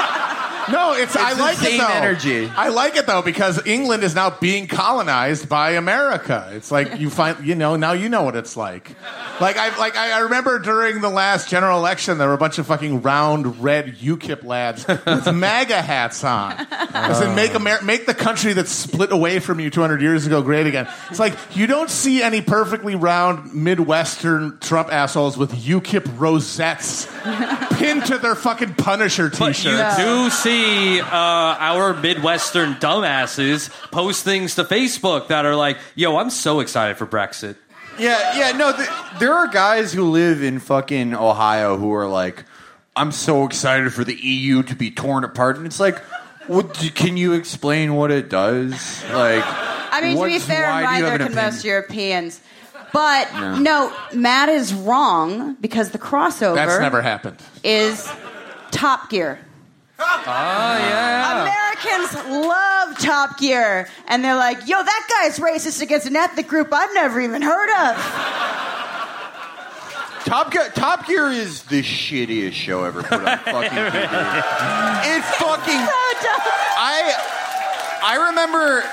No, it's, I the like it though. energy. I like it though because England is now being colonized by America. It's like you find, you know, now you know what it's like. Like I like I I remember during the last general election, there were a bunch of fucking round red UKIP lads with MAGA hats on. I said, make oh. Amer- make the country that split away from you 200 years ago great again. It's like you don't see any perfectly round Midwestern Trump assholes with UKIP rosettes pinned to their fucking Punisher But t-shirts. you do see uh, our Midwestern dumbasses post things to Facebook that are like, "Yo, I'm so excited for Brexit." Yeah, yeah, no, th- there are guys who live in fucking Ohio who are like, I'm so excited for the EU to be torn apart. And it's like, What, do- can you explain what it does? Like, I mean, to be fair, why do you have neither an can most? Europeans. But no, Matt is wrong because the crossover That's never happened. is Top Gear. Oh yeah. Americans love Top Gear, and they're like, "Yo, that guy's racist against an ethnic group I've never even heard of." Top Gear, Top Gear is the shittiest show ever put on fucking TV. It fucking. I I remember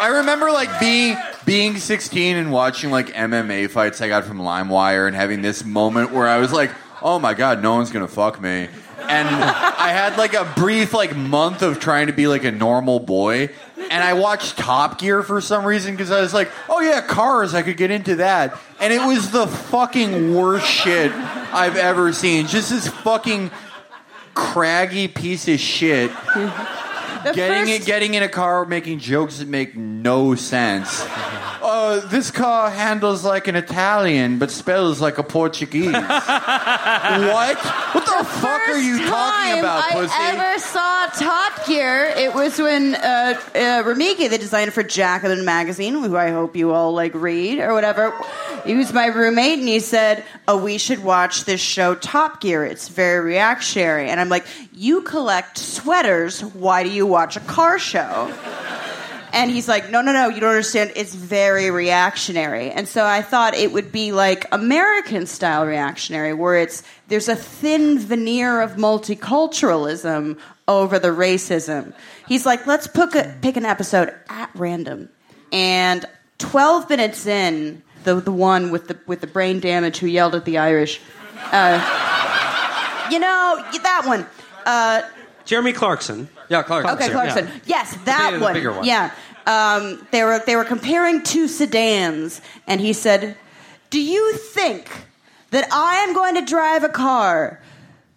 I remember like being being 16 and watching like MMA fights I got from LimeWire and having this moment where I was like, "Oh my god, no one's gonna fuck me." And I had like a brief like month of trying to be like a normal boy. And I watched Top Gear for some reason because I was like, "Oh yeah, cars! I could get into that." And it was the fucking worst shit I've ever seen. Just this fucking craggy piece of shit getting first- it, getting in a car, making jokes that make no sense. Uh, this car handles like an Italian, but spells like a Portuguese. what? What the fuck are you talking about, I pussy? ever saw Top Gear. It was when uh, uh, Remeike, the designer for Jacobin magazine, who I hope you all like read or whatever, he was my roommate, and he said, "Oh, we should watch this show, Top Gear. It's very reactionary." And I'm like, "You collect sweaters. Why do you watch a car show?" And he's like, no, no, no, you don't understand. It's very reactionary. And so I thought it would be like American style reactionary, where it's there's a thin veneer of multiculturalism over the racism. He's like, let's pick, a, pick an episode at random. And 12 minutes in, the, the one with the, with the brain damage who yelled at the Irish, uh, you know, that one. Uh, Jeremy Clarkson. Yeah, Clark. Okay, Clarkson. yeah. Yes, that bigger- the one. bigger one. Yeah. Um, they were they were comparing two sedans, and he said, "Do you think that I am going to drive a car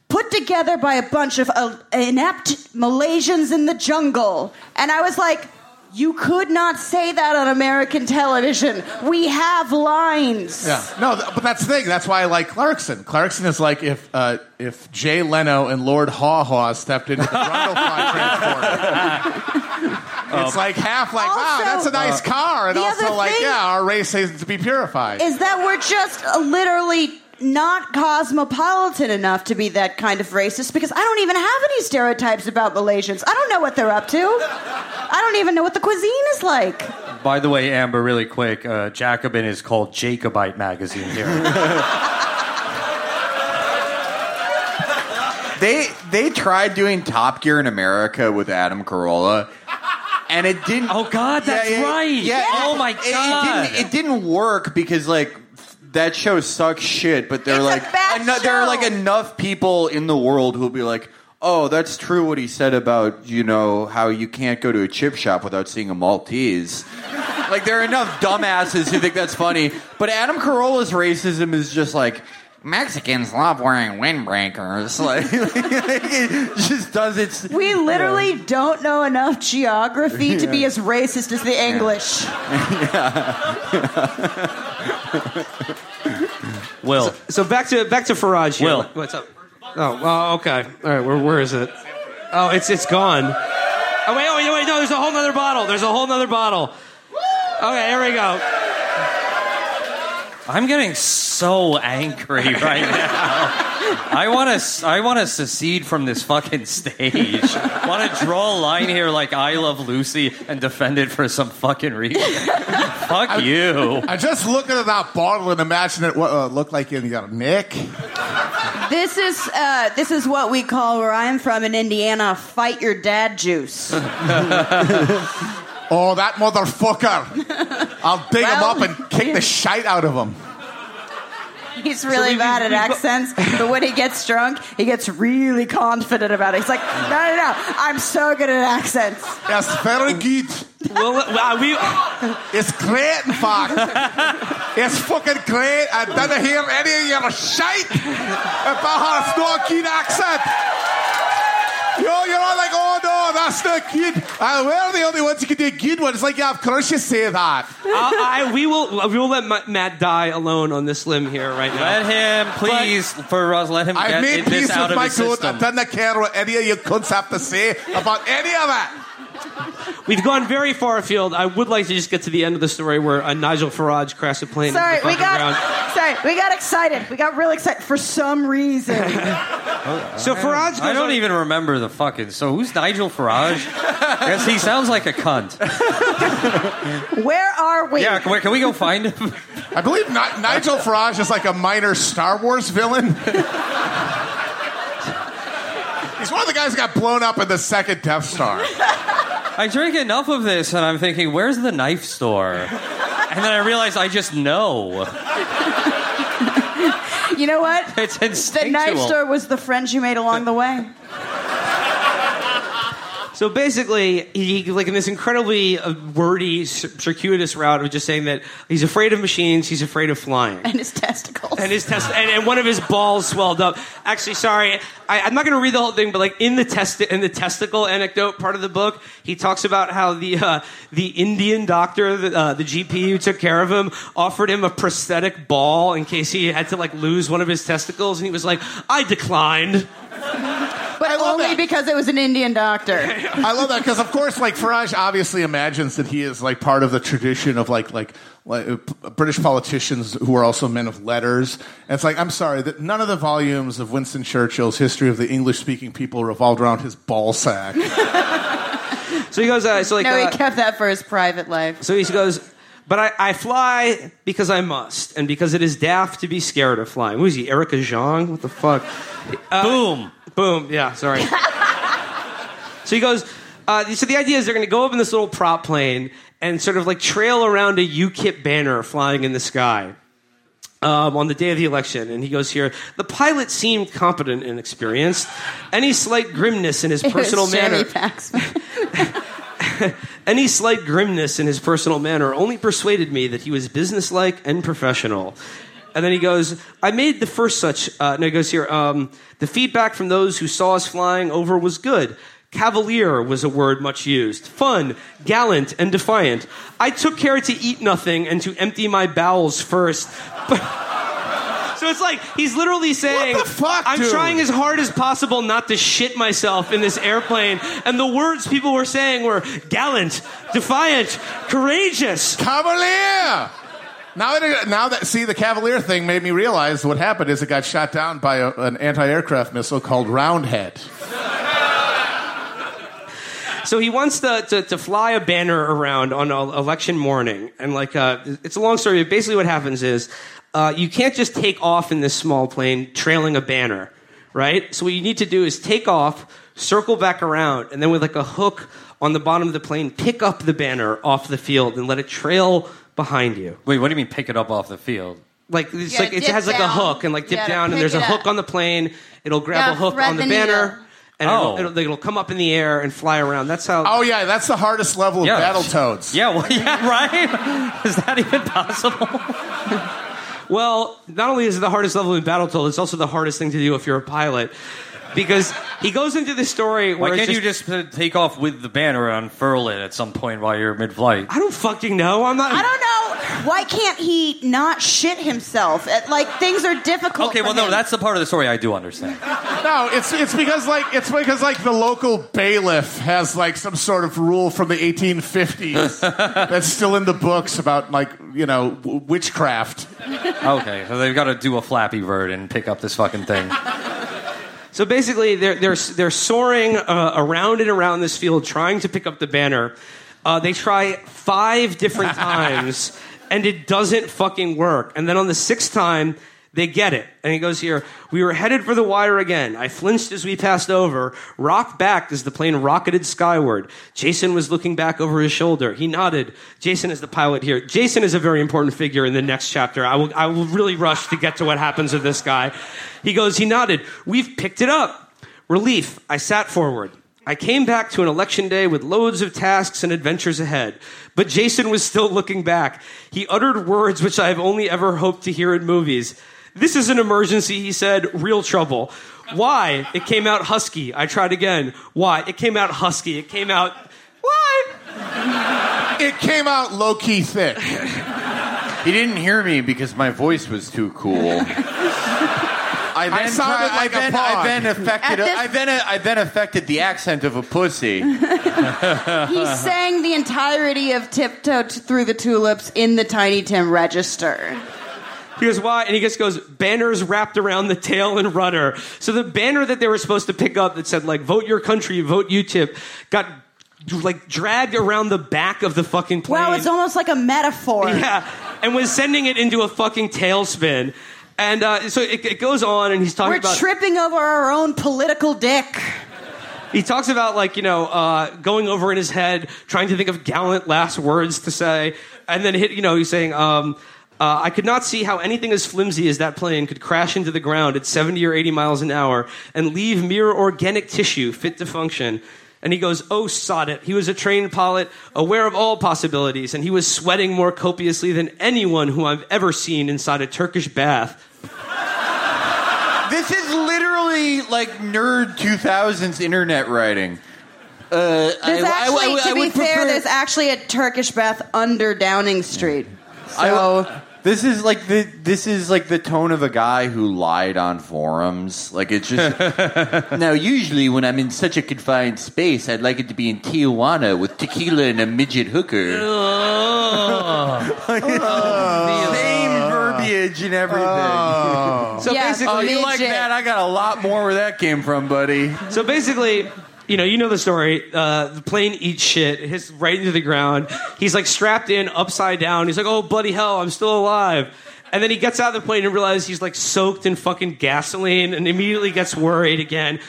put together by a bunch of uh, inept Malaysians in the jungle?" And I was like. You could not say that on American television. We have lines. Yeah, no, th- but that's the thing. That's why I like Clarkson. Clarkson is like if uh, if Jay Leno and Lord Haw Haw stepped into the Brundlefly transporter. it's like half like, wow, Also- that's a nice car, and the also other like, thing- yeah, our race needs to be purified. is that we're just uh, literally not cosmopolitan enough to be that kind of racist because I don't even have any stereotypes about Malaysians. I don't know what they're up to. I don't even know what the cuisine is like. By the way, Amber, really quick, uh, Jacobin is called Jacobite magazine here. They they tried doing Top Gear in America with Adam Carolla, and it didn't. Oh, God, that's right. Yeah. Oh, my It- God. It, didn't, it didn't work because like that show sucks shit. But there are It's a like bad eno- there are show. like enough people in the world who'll be like. Oh, that's true. What he said about you know how you can't go to a chip shop without seeing a Maltese. like there are enough dumbasses who think that's funny, but Adam Carolla's racism is just like Mexicans love wearing windbreakers. Like, it just does its. We literally don't know enough geography to be as racist as the English. Yeah. Will. So back to back to Farage here. Will. What's up? Oh, well, okay. All right, where where is it? Oh, it's it's gone. Oh wait, oh wait, wait, no, there's a whole nother bottle. There's a whole nother bottle. Okay, here we go. I'm getting so angry right now. I want to. I want to secede from this fucking stage. want to draw a line here like I love Lucy and defend it for some fucking reason. Fuck you. I just looking at that bottle and imagine it what uh, looked like you got a nick. This is uh, this is what we call where I'm from in Indiana. Fight your dad juice. Oh, that motherfucker! I'll dig him up and kick the shite out of him. He's really we- bad we- at we- accents, but when he gets drunk, he gets really confident about it. He's like, no, no, no, I'm so good at accents. Yes, very good. Well, uh, we It's great, in fact. it's fucking great. I didn't hear any of your shite if I had a no good accent. Yo, you're all like, oh no, oh, that's not good. Uh, we're the only ones who can do good ones. Like, yeah, of course you say that. I, I, we will we will let Ma- Matt die alone on this limb here right now. Let him, please, for us, let him I've get made it- this peace out with of my his code. system. I didn't care what any of you cunts have to say about any of it. We've gone very far afield. I would like to just get to the end of the story where uh, Nigel Farage crashed a plane. Sorry, the we got ground. sorry, we got excited. We got real excited for some reason. So Farage goes I don't on- even remember the fucking. So who's Nigel Farage? Guess he sounds like a cunt. Where are we? Yeah, can we, can we go find him? I believe Ni- Nigel Farage is like a minor Star Wars villain. He's one of the guys got blown up in the second Death Star. I drink enough of this, and I'm thinking, where's the knife store? And then I realize I just know. You know what? It's The instinctual. knife store was the friends you made along the way. So basically, he like in this incredibly uh, wordy, circuitous route of just saying that he's afraid of machines, he's afraid of flying. And his testicles. and his test and, and one of his balls swelled up. Actually, sorry, I, I'm not going to read the whole thing, but like in the test in the testicle anecdote part of the book, he talks about how the uh, the Indian doctor, the, uh, the GP who took care of him, offered him a prosthetic ball in case he had to like lose one of his testicles, and he was like, I declined. But I only that. because it was an Indian doctor. I love that because, of course, like Farage obviously imagines that he is like part of the tradition of like like. Like, uh, British politicians who are also men of letters. And it's like, I'm sorry, that none of the volumes of Winston Churchill's history of the English speaking people revolved around his ball sack. So he goes, uh, so like, No, he uh, kept that for his private life. So he goes, but I, I fly because I must, and because it is daft to be scared of flying. Who is he, Erica Jong? What the fuck? Uh, Boom. Boom. Yeah, sorry. so he goes, uh, so the idea is they're going to go up in this little prop plane and sort of like trail around a UKIP banner flying in the sky. Um, on the day of the election, and he goes here. The pilot seemed competent and experienced. Any slight grimness in his personal It was manner, any slight grimness in his personal manner only persuaded me that he was businesslike and professional. And then he goes, I made the first such. Uh, no, he goes here. Um, the feedback from those who saw us flying over was good. Cavalier was a word much used. Fun, gallant, and defiant. I took care to eat nothing and to empty my bowels first. so it's like he's literally saying, fuck, I'm dude? trying as hard as possible not to shit myself in this airplane. And the words people were saying were gallant, defiant, courageous. Cavalier! Now now that, see, the Cavalier thing made me realize what happened is it got shot down by a, an anti aircraft missile called Roundhead. So he wants to, to, to fly a banner around on election morning. And like, uh, it's a long story. but Basically, what happens is uh, you can't just take off in this small plane trailing a banner, right? So what you need to do is take off, circle back around, and then with like a hook on the bottom of the plane, pick up the banner off the field and let it trail behind you. Wait, what do you mean pick it up off the field? Like it's like it dip has like a down. hook and like You dip gotta down and pick there's a it hook up. on the plane. It'll grab Yeah, a hook thread on the, the banner. needle. And Oh. it'll, it'll, it'll come up in the air and fly around. That's how. Oh, yeah, that's the hardest level of Yeah. Battletoads. Yeah, well, yeah, right? Is that even possible? Well, not only is it the hardest level in Battletoad, it's also the hardest thing to do if you're a pilot. Because he goes into this story where Why can't you just uh, take off with the banner and unfurl it at some point while you're mid-flight? I don't fucking know. I'm not. I don't know. Why can't he not shit himself? It- Like things are difficult. Okay, for well, no, him. that's the part of the story I do understand. No, it's it's because like it's because like the local bailiff has like some sort of rule from the 1850s that's still in the books about like you know w- witchcraft. Okay, so they've got to do a Flappy Bird and pick up this fucking thing. So basically, they're they're they're soaring uh, around and around this field, trying to pick up the banner. Uh, they try five different times, and it doesn't fucking work. And then on the sixth time, they get it. And he goes here: "We were headed for the wire again. I flinched as we passed over, rocked back as the plane rocketed skyward. Jason was looking back over his shoulder. He nodded. Jason is the pilot here. Jason is a very important figure in the next chapter. I will I will really rush to get to what happens with this guy. He goes. He nodded. We've picked it up. Relief. I sat forward. I came back to an election day with loads of tasks and adventures ahead. But Jason was still looking back. He uttered words which I have only ever hoped to hear in movies. This is an emergency, he said. Real trouble. Why? It came out husky. I tried again. Why? It came out husky. It came out. Why? It came out low key thick. He didn't hear me because my voice was too cool. I then sounded tried- like a I then, pog. I then affected. This- I then I then affected the accent of a pussy. He sang the entirety of Tiptoe Through the Tulips in the Tiny Tim register. He goes, why? And he just goes, banners wrapped around the tail and rudder. So the banner that they were supposed to pick up that said, like, vote your country, vote UKIP, got, like, dragged around the back of the fucking plane. Wow, it's almost like a metaphor. Yeah, and was sending it into a fucking tailspin. And uh, so it, it goes on, and he's talking We're about. tripping over our own political dick. he talks about like you know uh, going over in his head, trying to think of gallant last words to say, and then hit. You know, he's saying. Um, uh, I could not see how anything as flimsy as that plane could crash into the ground at 70 or 80 miles an hour and leave mere organic tissue fit to function. And he goes, Oh, sod it. He was a trained pilot, aware of all possibilities, and he was sweating more copiously than anyone who I've ever seen inside a Turkish bath. this is literally like nerd 2000s internet writing. Uh, There's I- I- actually, I- I to be would fair, prefer- there's actually a Turkish bath under Downing Street. So This is like the this is like the tone of a guy who lied on forums. Like it's just now. Usually, when I'm in such a confined space, I'd like it to be in Tijuana with tequila and a midget hooker. The same verbiage and everything. Oh. So Yeah, basically, oh, you like midget. that? I got a lot more where that came from, buddy. So basically, you know, you know the story. Uh, the plane eats shit, it hits right into the ground. He's like strapped in, upside down. He's like, "Oh bloody hell, I'm still alive." And then he gets out of the plane and realizes he's like soaked in fucking gasoline, and immediately gets worried again.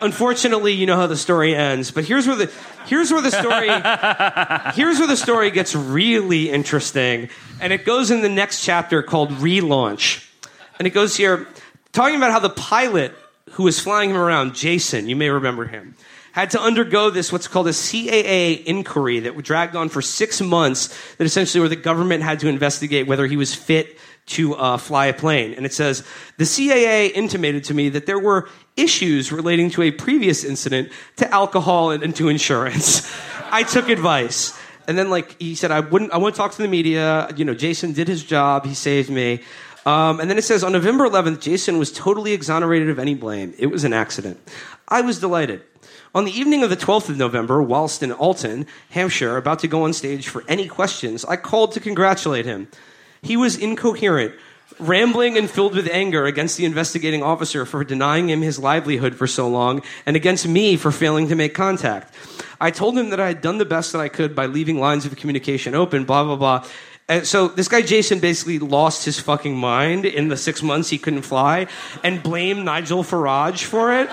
Unfortunately, you know how the story ends. But here's where the here's where the story here's where the story gets really interesting, and it goes in the next chapter called relaunch, and it goes here talking about how the pilot who was flying him around, Jason, you may remember him, had to undergo this what's called a CAA inquiry that dragged on for six months. That essentially where the government had to investigate whether he was fit to uh, fly a plane. And it says the CAA intimated to me that there were issues relating to a previous incident to alcohol and, and to insurance. I took advice. And then, like he said, I wouldn't. I wouldn't talk to the media. You know, Jason did his job. He saved me. Um, and then it says on November 11th, Jason was totally exonerated of any blame. It was an accident. I was delighted. On the evening of the 12th of November, whilst in Alton, Hampshire, about to go on stage for any questions, I called to congratulate him. He was incoherent, rambling and filled with anger against the investigating officer for denying him his livelihood for so long and against me for failing to make contact. I told him that I had done the best that I could by leaving lines of communication open, blah, blah, blah. And so this guy Jason basically lost his fucking mind in the six months he couldn't fly and blamed Nigel Farage for it.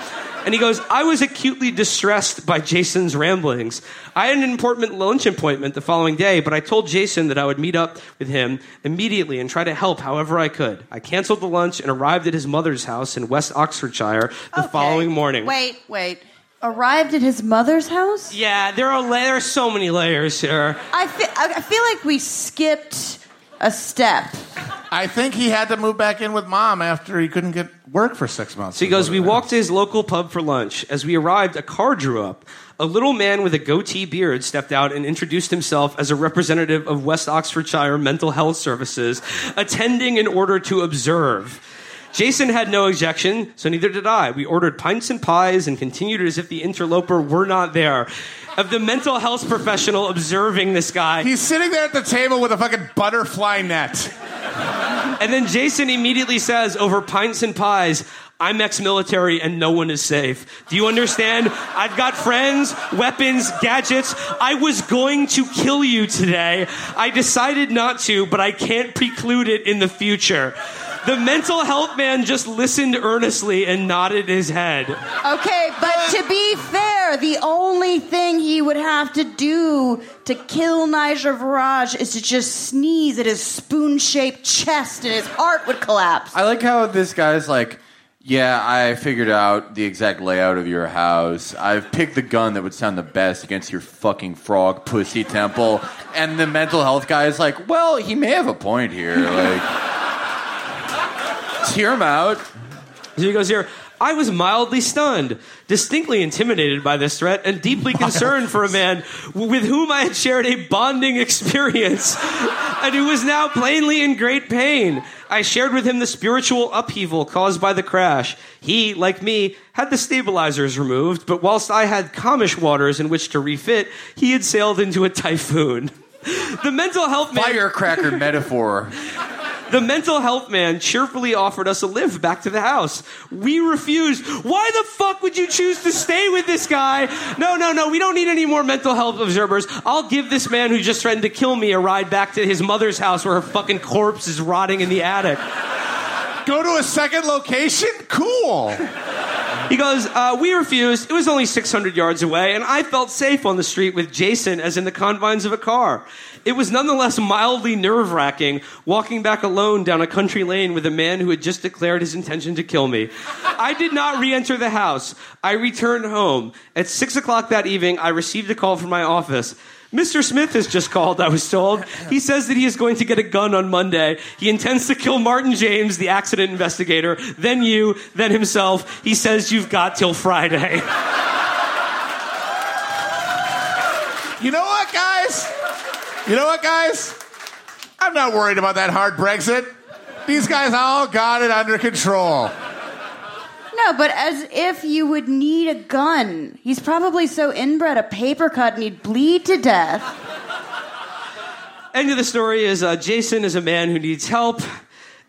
And he goes, I was acutely distressed by Jason's ramblings. I had an important lunch appointment the following day, but I told Jason that I would meet up with him immediately and try to help however I could. I canceled the lunch and arrived at his mother's house in West Oxfordshire the Okay. following morning. Wait, wait. Arrived at his mother's house? Yeah, there are, la- there are so many layers here. I I feel like we skipped a step. I think he had to move back in with mom after he couldn't get work for six months. So he goes, We walked to his local pub for lunch. As we arrived, a car drew up. A little man with a goatee beard stepped out and introduced himself as a representative of West Oxfordshire Mental Health Services, attending in order to observe. Jason had no objection, so neither did I. We ordered pints and pies and continued as if the interloper were not there. Of the mental health professional observing this guy. He's sitting there at the table with a fucking butterfly net. And then Jason immediately says, over pints and pies, I'm ex military and no one is safe. Do you understand? I've got friends, weapons, gadgets. I was going to kill you today. I decided not to, but I can't preclude it in the future. The mental health man just listened earnestly and nodded his head. Okay, but to be fair, the only thing he would have to do to kill Nigel Farage is to just sneeze at his spoon shaped chest and his heart would collapse. I like how this guy's like, yeah, I figured out the exact layout of your house. I've picked the gun that would sound the best against your fucking frog pussy temple. And the mental health guy is like, well, he may have a point here. Like, hear him out. So he goes here. I was mildly stunned, distinctly intimidated by this threat, and deeply concerned for a man with whom I had shared a bonding experience and who was now plainly in great pain. I shared with him the spiritual upheaval caused by the crash. He, like me, had the stabilizers removed, but whilst I had calmish waters in which to refit, he had sailed into a typhoon. The mental health man. Firecracker metaphor. The mental health man cheerfully offered us a lift back to the house. We refused. Why the fuck would you choose to stay with this guy? No, no, no, we don't need any more mental health observers. I'll give this man who just threatened to kill me a ride back to his mother's house where her fucking corpse is rotting in the attic. Go to a second location? Cool. He goes, uh, We refused. It was only 600 yards away, and I felt safe on the street with Jason as in the confines of a car. It was nonetheless mildly nerve wracking walking back alone down a country lane with a man who had just declared his intention to kill me. I did not re enter the house. I returned home. At 6 o'clock that evening, I received a call from my office. Mr. Smith has just called, I was told. He says that he is going to get a gun on Monday. He intends to kill Martin James, the accident investigator, then you, then himself. He says you've got till Friday. You know what, guys? You know what, guys? I'm not worried about that hard Brexit. These guys all got it under control. No, but as if you would need a gun. He's probably so inbred a paper cut and he'd bleed to death. End of the story is uh, Jason is a man who needs help,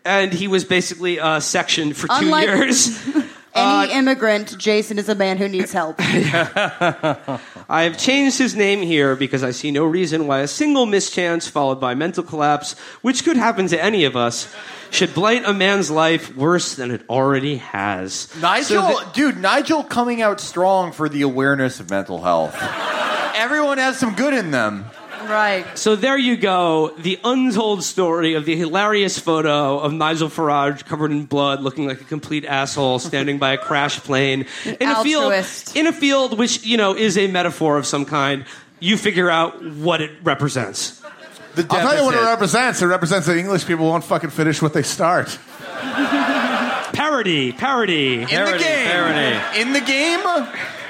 and he was basically uh, sectioned for two Unlike- years. Any uh, immigrant, Jason is a man who needs help. I have changed his name here because I see no reason why a single mischance followed by mental collapse, which could happen to any of us, should blight a man's life worse than it already has. Nigel, So the- dude, Nigel coming out strong for the awareness of mental health. Everyone has some good in them. Right. So there you go, the untold story of the hilarious photo of Nigel Farage covered in blood, looking like a complete asshole, standing by a crash plane in a field, in a field which you know is a metaphor of some kind. You figure out what it represents. The I'll tell you what it represents. It represents that English people won't fucking finish what they start. Parody, parody. in the game. parody. In the game.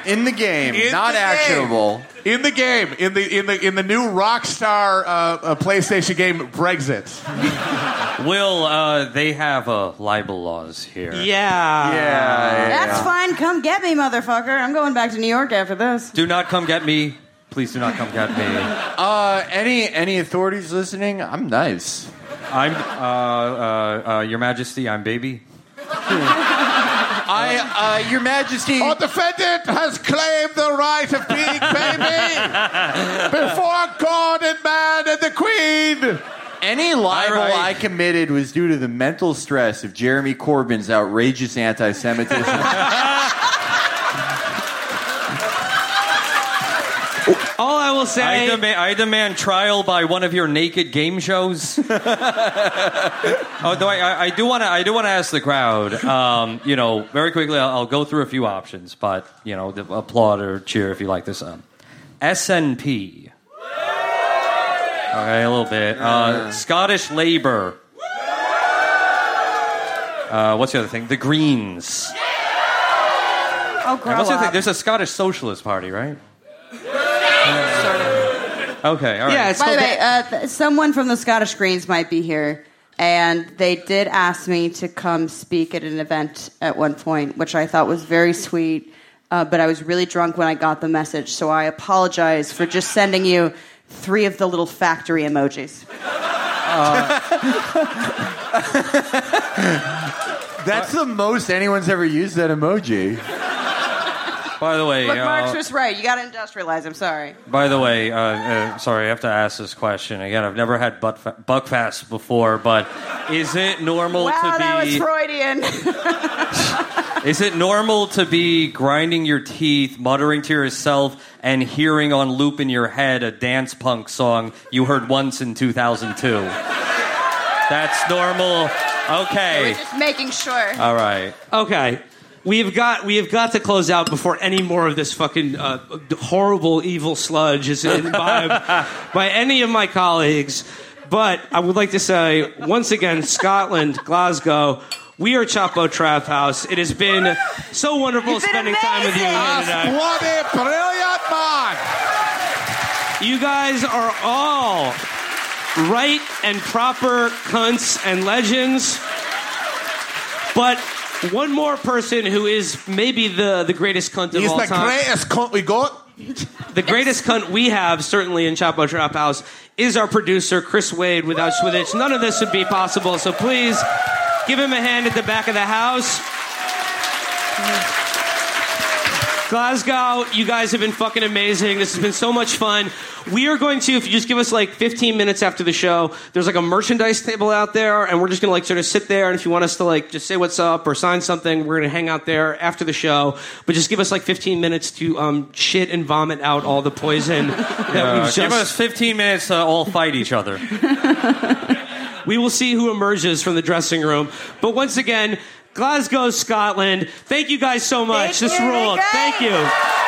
In the game. In Not the game. actionable. In the game, in the in the in the new Rockstar uh, uh, PlayStation game Brexit. Will uh, they have uh, libel laws here? Yeah. Yeah, yeah, That's yeah. fine. Come get me, motherfucker. I'm going back to New York after this. Do not come get me. Please do not come get me. Uh, any any authorities listening? I'm nice. I'm, uh, uh, uh, Your Majesty, I'm baby. I, uh, Your Majesty. Our defendant has claimed the right of being baby before God and man and the Queen. Any libel All right. I committed was due to the mental stress of Jeremy Corbyn's outrageous anti-Semitism. All I will I say. demand, I demand trial by one of your naked game shows. oh, though I, I, I do want to. I do want to ask the crowd. Um, you know, very quickly. I'll, I'll go through a few options, but you know, the, applaud or cheer if you like this. Um, SNP. Okay, a little bit. Uh, Scottish Labour. Uh, what's the other thing? The Greens. Oh, And grow what's the other thing? There's a Scottish Socialist Party, right? Okay, all right. yeah, it's By the called way, uh, th- someone from the Scottish Greens might be here, and they did ask me to come speak at an event at one point, which I thought was very sweet. Uh, but I was really drunk when I got the message, so I apologize for just sending you three of the little factory emojis. That's the most anyone's ever used that emoji. By the way, Look, uh, Marx was right. You got to industrialize. I'm sorry. By the way, uh, uh, sorry, I have to ask this question again. I've never had butt fa- buckfast before, but is it normal Wow, to that was be? Freudian. is it normal to be grinding your teeth, muttering to yourself, and hearing on loop in your head a dance punk song you heard once in 2002? That's normal. Okay. We're just making sure. All right. Okay. We've got we have got to close out before any more of this fucking uh, horrible evil sludge is imbibed by any of my colleagues. But I would like to say once again, Scotland, Glasgow, We are Chapo Trap House. It has been so wonderful been spending time with you amazing. here today. What a brilliant man! You guys are all right and proper cunts and legends. But one more person who is maybe the, the greatest cunt of all time. He's all the time. greatest cunt we got. The greatest cunt we have, certainly in Chapo Trap House, is our producer, Chris Wade. Without Swithich, none of this would be possible. So please give him a hand at the back of the house. Glasgow, you guys have been fucking amazing. This has been so much fun. We are going to, if you just give us like 15 minutes after the show, there's like a merchandise table out there, and we're just gonna like sort of sit there. And if you want us to like just say what's up or sign something, we're gonna hang out there after the show. But just give us like 15 minutes to um, shit and vomit out all the poison that we've give us 15 minutes to all fight each other. We will see who emerges from the dressing room. But once again, Glasgow, Scotland. Thank you guys so much. Thank this you. ruled. Thank you.